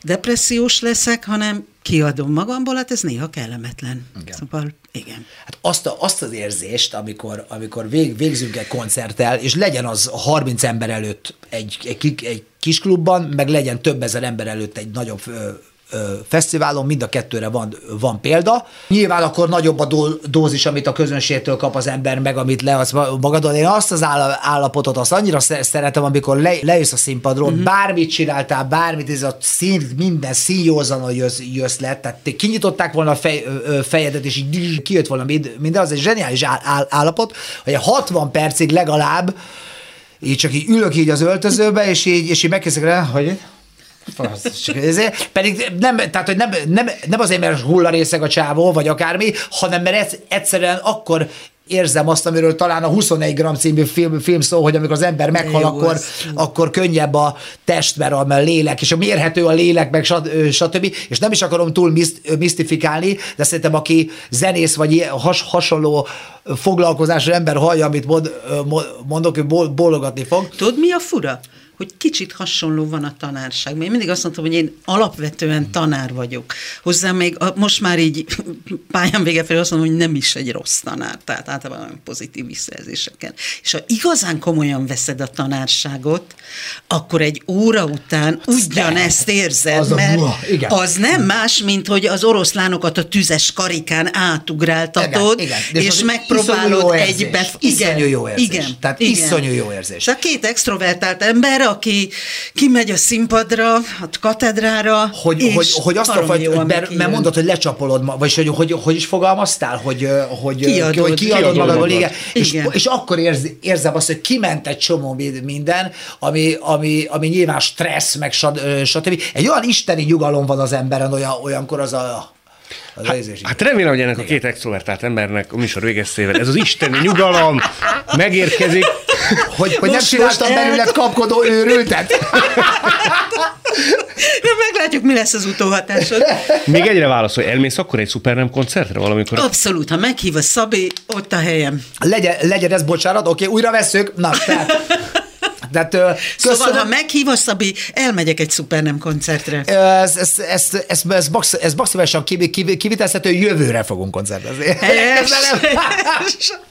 depressziós leszek, hanem kiadom magamból, hát ez néha kellemetlen. Igen. Szóval igen. Hát azt, a, azt az érzést, amikor, amikor vég, végzünk egy koncerttel, és legyen az 30 ember előtt egy, egy, egy kis klubban, meg legyen több ezer ember előtt egy nagyobb fesztiválon, mind a kettőre van, van példa. Nyilván akkor nagyobb a dó, dózis, amit a közönségtől kap az ember, meg amit leadsz ma- magadon. Én azt az áll- állapotot, azt annyira sze- szeretem, amikor le, lejössz a színpadról, uh-huh. bármit csináltál, bármit, ez a szín, minden színjózanul jössz, jössz le, tehát te kinyitották volna a fej, fejedet, és így kijött volna mind- minden, az egy zseniális áll, áll, állapot, hogy 60 percig legalább így csak így ülök így az öltözőbe, és így, és így megkezdek rá, hogy pedig nem, tehát, hogy nem, nem, nem azért, mert hullarészeg a csávó, vagy akármi, hanem mert egyszerűen akkor érzem azt, amiről talán a 21 gram című film, film szó, hogy amikor az ember meghal, jó akkor, az. akkor könnyebb a test, mert a lélek, és a mérhető a lélek, meg stb. És nem is akarom túl miszt, misztifikálni, de szerintem aki zenész, vagy ilyen has, hasonló foglalkozású ember hallja, amit mond, mondok, ő bol- bólogatni fog. Tudod, mi a fura? Hogy kicsit hasonló van a tanárság. Én mindig azt mondtam, hogy én alapvetően tanár vagyok. Hozzá még a, most már így pályán vége felé azt mondom, hogy nem is egy rossz tanár, tehát általában olyan pozitív visszajelzéseken. És ha igazán komolyan veszed a tanárságot, akkor egy óra után ugyanezt érzed, Az a mert buha, igen. az nem más, mint hogy az oroszlánokat a tüzes karikán átugráltatod, Igen, igen. És megpróbálod egybe... Iszonyú jó érzés. Igen, Tehát igen. iszonyú jó érzés. Szóval két extrovertált ember, aki kimegy a színpadra, a katedrára, hogy, és hogy, hogy azt a baromi fajta, jó, ami mert, mert mondod, hogy lecsapolod, vagy hogy, hogy, hogy is fogalmaztál, hogy, hogy, Kiadod. hogy kiadod Kiadod magadból, magad. igen. És, Igen. és akkor érz, érzem azt, hogy kiment egy csomó mi- minden, ami, ami, ami nyilván stressz, meg stb. Egy olyan isteni nyugalom van az emberen, olyan, olyankor az a az hát, érzés. Hát remélem, hogy ennek a két extrovertált embernek a műsor végeztével ez az isteni nyugalom megérkezik. hogy, hogy nem csináltam el- belőled kapkodó őrültet? Ja, meglátjuk, mi lesz az utóhatásod. Még egyre válaszol, elmész akkor egy szupernem koncertre valamikor? Abszolút, ha meghív a Szabi, ott a helyem. Legyen, legyen ez bocsánat, oké, újra veszük. Na, tehát, tehát ö, Szóval, köszönöm. ha meghív a Szabi, elmegyek egy szupernem koncertre. Ez, ez, ez, ez, ez, max, ez maximálisan kivi- kivi- kivitelezhető, jövőre fogunk koncertezni.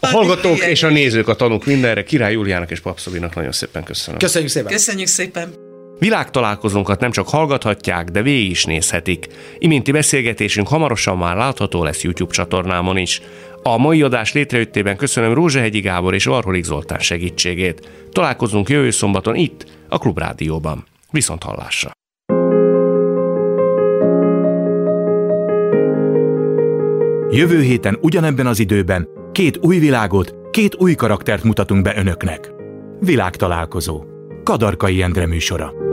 A hallgatók és a nézők, a tanúk mindenre, Király Júliának és Papszobinak nagyon szépen köszönöm. Köszönjük szépen! Köszönjük szépen. Világtalálkozónkat nem csak hallgathatják, de végig is nézhetik. Iminti beszélgetésünk hamarosan már látható lesz YouTube csatornámon is. A mai adás létrejöttében köszönöm Rózsehegyi Gábor és Varholik Zoltán segítségét. Találkozunk jövő szombaton itt, a Klubrádióban. Viszont hallásra! Jövő héten ugyanebben az időben két új világot, két új karaktert mutatunk be önöknek. Világtalálkozó. Kadarkai Endre műsora.